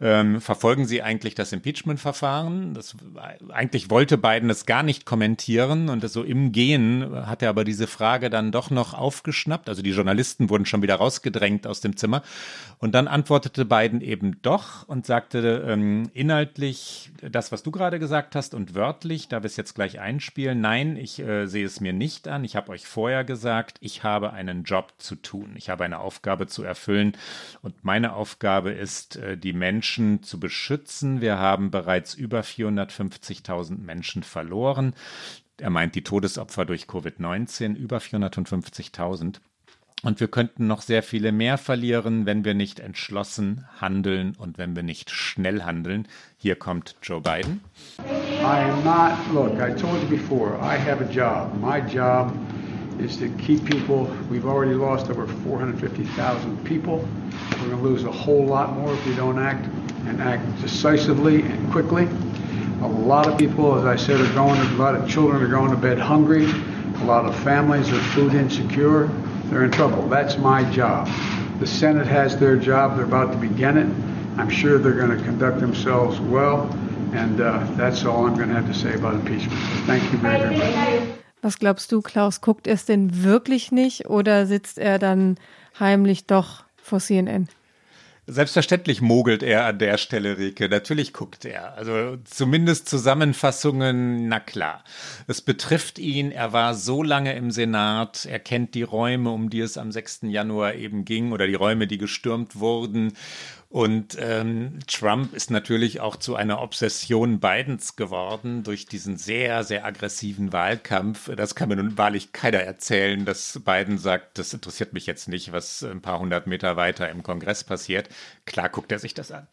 ähm, verfolgen Sie eigentlich das Impeachment-Verfahren? Eigentlich wollte Biden es gar nicht kommentieren und so im Gehen hat er aber diese Frage dann doch noch aufgeschnappt. Also die Journalisten wurden schon wieder rausgedrängt aus dem Zimmer. Und dann antwortete Biden eben doch und sagte ähm, inhaltlich das, was du gerade gesagt hast und wörtlich, da wir es jetzt gleich einspielen, nein, ich äh, sehe es mir nicht an. Ich habe euch vorher gesagt, ich habe einen Job zu tun. Ich habe eine Aufgabe zu erfüllen und meine Aufgabe ist, äh, die Menschen zu beschützen. Wir haben bereits über 450.000 Menschen verloren. Er meint die Todesopfer durch Covid-19, über 450.000. Und wir könnten noch sehr viele mehr verlieren, wenn wir nicht entschlossen handeln und wenn wir nicht schnell handeln. Hier kommt Joe Biden. I am not, look, I told you before, I have a job. My job is to keep people, we've already lost over 450,000 people. We're going to lose a whole lot more if we don't act and act decisively and quickly. A lot of people, as I said, are going, a lot of children are going to bed hungry. A lot of families are food insecure. They're in trouble. That's my job. The Senate has their job. They're about to begin it. I'm sure they're going to conduct themselves well. And uh, that's all I'm going to have to say about impeachment. Thank you much. Was glaubst du, Klaus? Guckt er es denn wirklich nicht oder sitzt er dann heimlich doch vor CNN? Selbstverständlich mogelt er an der Stelle, Rike. Natürlich guckt er. Also zumindest Zusammenfassungen, na klar. Es betrifft ihn. Er war so lange im Senat. Er kennt die Räume, um die es am 6. Januar eben ging oder die Räume, die gestürmt wurden. Und ähm, Trump ist natürlich auch zu einer Obsession Bidens geworden durch diesen sehr, sehr aggressiven Wahlkampf. Das kann mir nun wahrlich keiner erzählen, dass Biden sagt, das interessiert mich jetzt nicht, was ein paar hundert Meter weiter im Kongress passiert. Klar guckt er sich das an.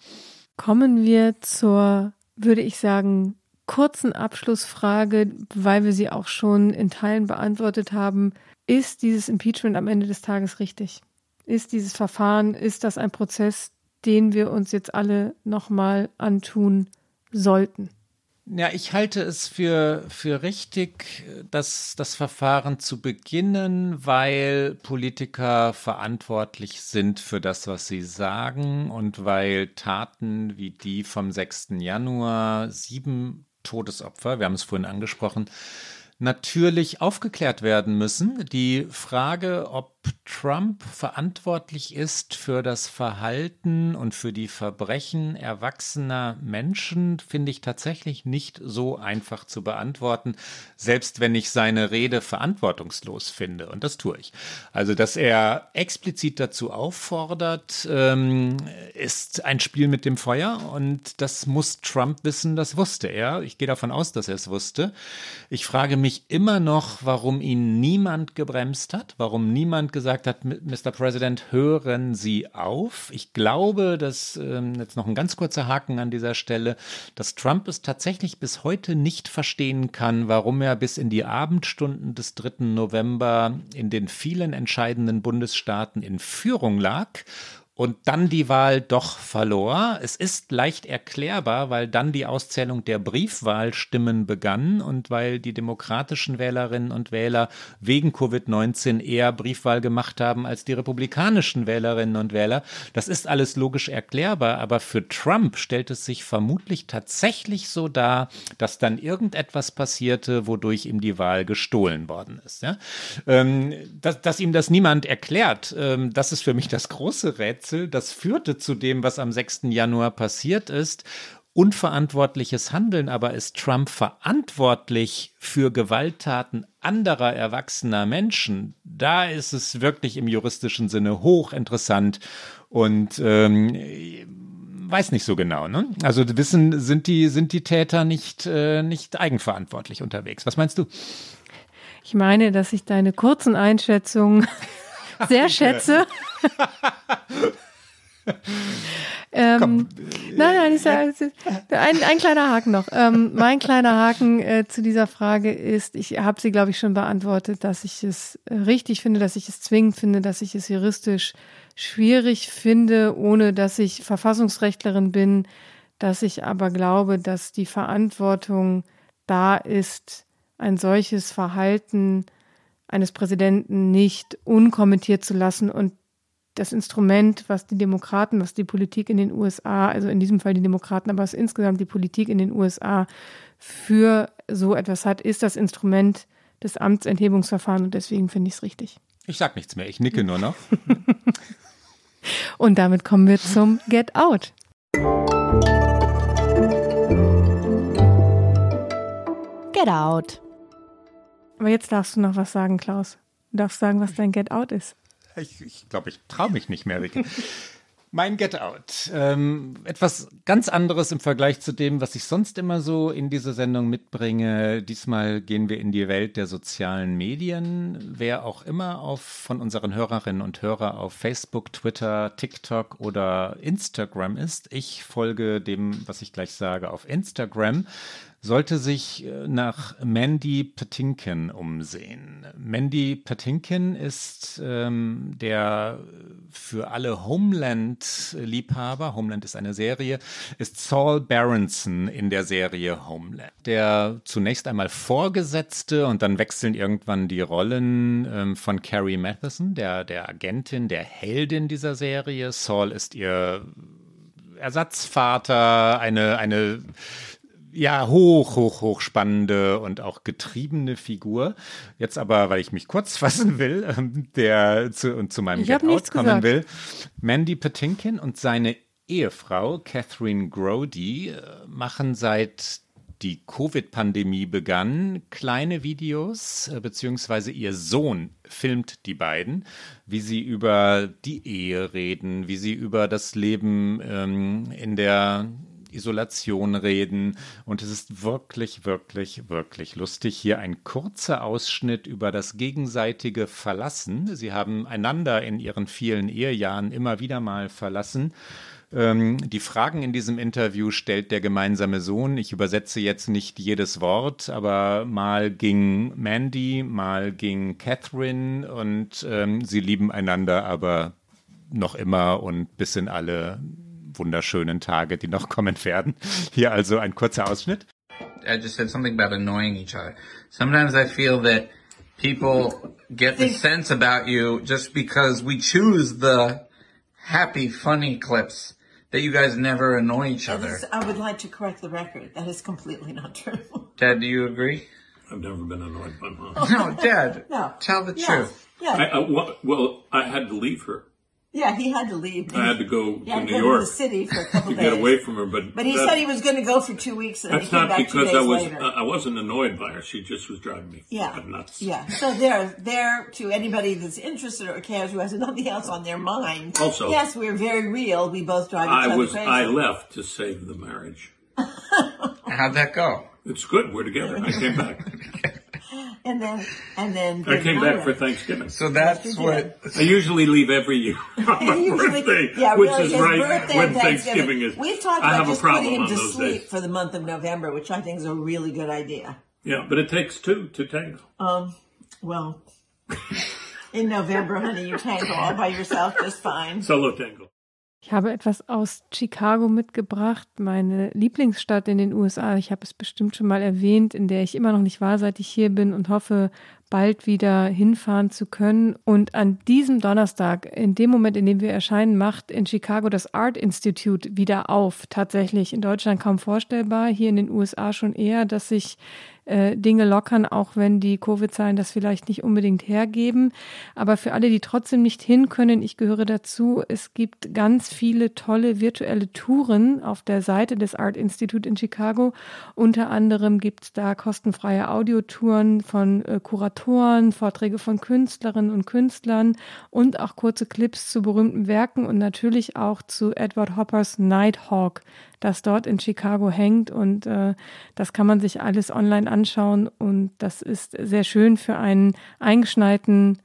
Kommen wir zur, würde ich sagen, kurzen Abschlussfrage, weil wir sie auch schon in Teilen beantwortet haben. Ist dieses Impeachment am Ende des Tages richtig? Ist dieses Verfahren, ist das ein Prozess, den wir uns jetzt alle nochmal antun sollten. Ja, ich halte es für, für richtig, dass das Verfahren zu beginnen, weil Politiker verantwortlich sind für das, was sie sagen und weil Taten wie die vom 6. Januar sieben Todesopfer, wir haben es vorhin angesprochen, natürlich aufgeklärt werden müssen. Die Frage, ob Trump verantwortlich ist für das Verhalten und für die Verbrechen erwachsener Menschen, finde ich tatsächlich nicht so einfach zu beantworten, selbst wenn ich seine Rede verantwortungslos finde. Und das tue ich. Also, dass er explizit dazu auffordert, ähm, ist ein Spiel mit dem Feuer und das muss Trump wissen, das wusste er. Ich gehe davon aus, dass er es wusste. Ich frage mich immer noch, warum ihn niemand gebremst hat, warum niemand gesagt hat, Mr. President, hören Sie auf. Ich glaube, dass ähm, jetzt noch ein ganz kurzer Haken an dieser Stelle, dass Trump es tatsächlich bis heute nicht verstehen kann, warum er bis in die Abendstunden des 3. November in den vielen entscheidenden Bundesstaaten in Führung lag und dann die Wahl doch verlor. Es ist leicht erklärbar, weil dann die Auszählung der Briefwahlstimmen begann und weil die demokratischen Wählerinnen und Wähler wegen Covid-19 eher Briefwahl gemacht haben als die republikanischen Wählerinnen und Wähler. Das ist alles logisch erklärbar, aber für Trump stellt es sich vermutlich tatsächlich so dar, dass dann irgendetwas passierte, wodurch ihm die Wahl gestohlen worden ist. Ja? Ähm, dass, dass ihm das niemand erklärt, ähm, das ist für mich das große Rätsel. Rätsel. Das führte zu dem, was am 6. Januar passiert ist. Unverantwortliches Handeln aber ist Trump verantwortlich für Gewalttaten anderer erwachsener Menschen. Da ist es wirklich im juristischen Sinne hochinteressant und ähm, weiß nicht so genau. Ne? Also wissen sind die sind die Täter nicht äh, nicht eigenverantwortlich unterwegs. Was meinst du? Ich meine, dass ich deine kurzen Einschätzungen sehr schätze. <laughs> ähm, nein, nein, ich sage, ein, ein kleiner Haken noch. Ähm, mein kleiner Haken äh, zu dieser Frage ist, ich habe sie, glaube ich, schon beantwortet, dass ich es richtig finde, dass ich es zwingend finde, dass ich es juristisch schwierig finde, ohne dass ich Verfassungsrechtlerin bin, dass ich aber glaube, dass die Verantwortung da ist, ein solches Verhalten eines Präsidenten nicht unkommentiert zu lassen und das Instrument, was die Demokraten, was die Politik in den USA, also in diesem Fall die Demokraten, aber was insgesamt die Politik in den USA für so etwas hat, ist das Instrument des Amtsenthebungsverfahrens und deswegen finde ich es richtig. Ich sage nichts mehr, ich nicke nur noch. und damit kommen wir zum Get Out. Get Out. Aber jetzt darfst du noch was sagen, Klaus. Du darfst sagen, was dein Get Out ist. Ich glaube, ich, glaub, ich traue mich nicht mehr, Ricky. Mein Get Out. Ähm, etwas ganz anderes im Vergleich zu dem, was ich sonst immer so in diese Sendung mitbringe. Diesmal gehen wir in die Welt der sozialen Medien. Wer auch immer auf, von unseren Hörerinnen und Hörern auf Facebook, Twitter, TikTok oder Instagram ist. Ich folge dem, was ich gleich sage, auf Instagram sollte sich äh, nach Mandy Patinkin umsehen. Mandy Patinkin ist ähm, der für alle Homeland-Liebhaber, Homeland ist eine Serie, ist Saul Berenson in der Serie Homeland. Der zunächst einmal Vorgesetzte und dann wechseln irgendwann die Rollen ähm, von Carrie Matheson, der, der Agentin, der Heldin dieser Serie. Saul ist ihr Ersatzvater, eine, eine ja, hoch, hoch, hoch spannende und auch getriebene Figur. Jetzt aber, weil ich mich kurz <laughs> fassen will, ähm, der zu, und zu meinem ich Get Out kommen gesagt. will. Mandy Patinkin und seine Ehefrau Catherine Grody äh, machen seit die Covid-Pandemie begann, kleine Videos, äh, beziehungsweise ihr Sohn filmt die beiden, wie sie über die Ehe reden, wie sie über das Leben ähm, in der Isolation reden. Und es ist wirklich, wirklich, wirklich lustig. Hier ein kurzer Ausschnitt über das gegenseitige Verlassen. Sie haben einander in ihren vielen Ehejahren immer wieder mal verlassen. Ähm, die Fragen in diesem Interview stellt der gemeinsame Sohn. Ich übersetze jetzt nicht jedes Wort, aber mal ging Mandy, mal ging Catherine und ähm, sie lieben einander aber noch immer und bis in alle wunderschönen Tage, die noch kommen werden. Hier also ein kurzer Ausschnitt. I just said something about annoying each other. Sometimes I feel that people get the sense about you just because we choose the happy, funny clips that you guys never annoy each other. is- I would like to correct the record. That is completely not true. <laughs> Dad, do you agree? I've never been annoyed by mom. No, Dad. No. Tell the Yes. truth. Yeah. I, I, well, well, I had to leave her. Yeah, he had to leave. I had to go He had to to New go York to the city for a <laughs> couple to days. get away from her. But But he that- said he was going to go for two weeks, and then he That's came not back two because days I was later. I wasn't annoyed by her. She just was driving me Yeah. nuts. Yeah. So there, there to anybody that's interested or cares who has nothing else on their mind. Also- yes, we're very real. We both drive each I other was crazy. I left to save the marriage. How'd that go? It's good. We're together. I came back. <laughs> and then, and then. I came then back for. Thanksgiving. So that's what. I usually leave every year <laughs> on my <laughs> Usually- birthday, yeah, which really, is right birthday when and Thanksgiving is. We've talked I about have just a problem putting him to sleep days. for the month of November, which I think is a really good idea. Yeah, but it takes two to tango. Um, well, <laughs> in November, honey, you tango all by yourself just fine. Solo tango. Ich habe etwas aus Chicago mitgebracht, meine Lieblingsstadt in den USA. Ich habe es bestimmt schon mal erwähnt, in der ich immer noch nicht war, seit ich hier bin und hoffe, bald wieder hinfahren zu können. Und an diesem Donnerstag, in dem Moment, in dem wir erscheinen, macht in Chicago das Art Institute wieder auf. Tatsächlich in Deutschland kaum vorstellbar, hier in den USA schon eher, dass sich äh, Dinge lockern, auch wenn die Covid-Zahlen das vielleicht nicht unbedingt hergeben. Aber für alle, die trotzdem nicht hin können, ich gehöre dazu, es gibt ganz viele tolle virtuelle Touren auf der Seite des Art Institute in Chicago. Unter anderem gibt es da kostenfreie Audiotouren von äh, Kuratoren, Vorträge von Künstlerinnen und Künstlern und auch kurze Clips zu berühmten Werken und natürlich auch zu Edward Hoppers Nighthawk, das dort in Chicago hängt. Und äh, das kann man sich alles online anschauen. Und das ist sehr schön für einen eingeschneiten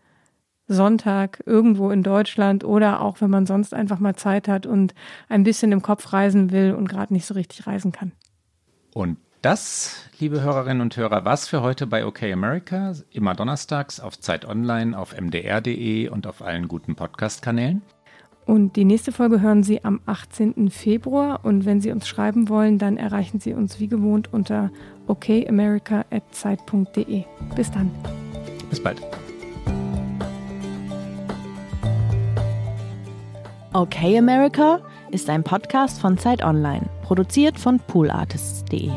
Sonntag irgendwo in Deutschland oder auch wenn man sonst einfach mal Zeit hat und ein bisschen im Kopf reisen will und gerade nicht so richtig reisen kann. Und das, liebe Hörerinnen und Hörer, was für heute bei OK America, immer donnerstags auf Zeit Online, auf mdr.de und auf allen guten Podcast-Kanälen. Und die nächste Folge hören Sie am 18. Februar. Und wenn Sie uns schreiben wollen, dann erreichen Sie uns wie gewohnt unter okamerica.zeit.de. Bis dann. Bis bald. Okay America ist ein Podcast von Zeit Online, produziert von poolartists.de.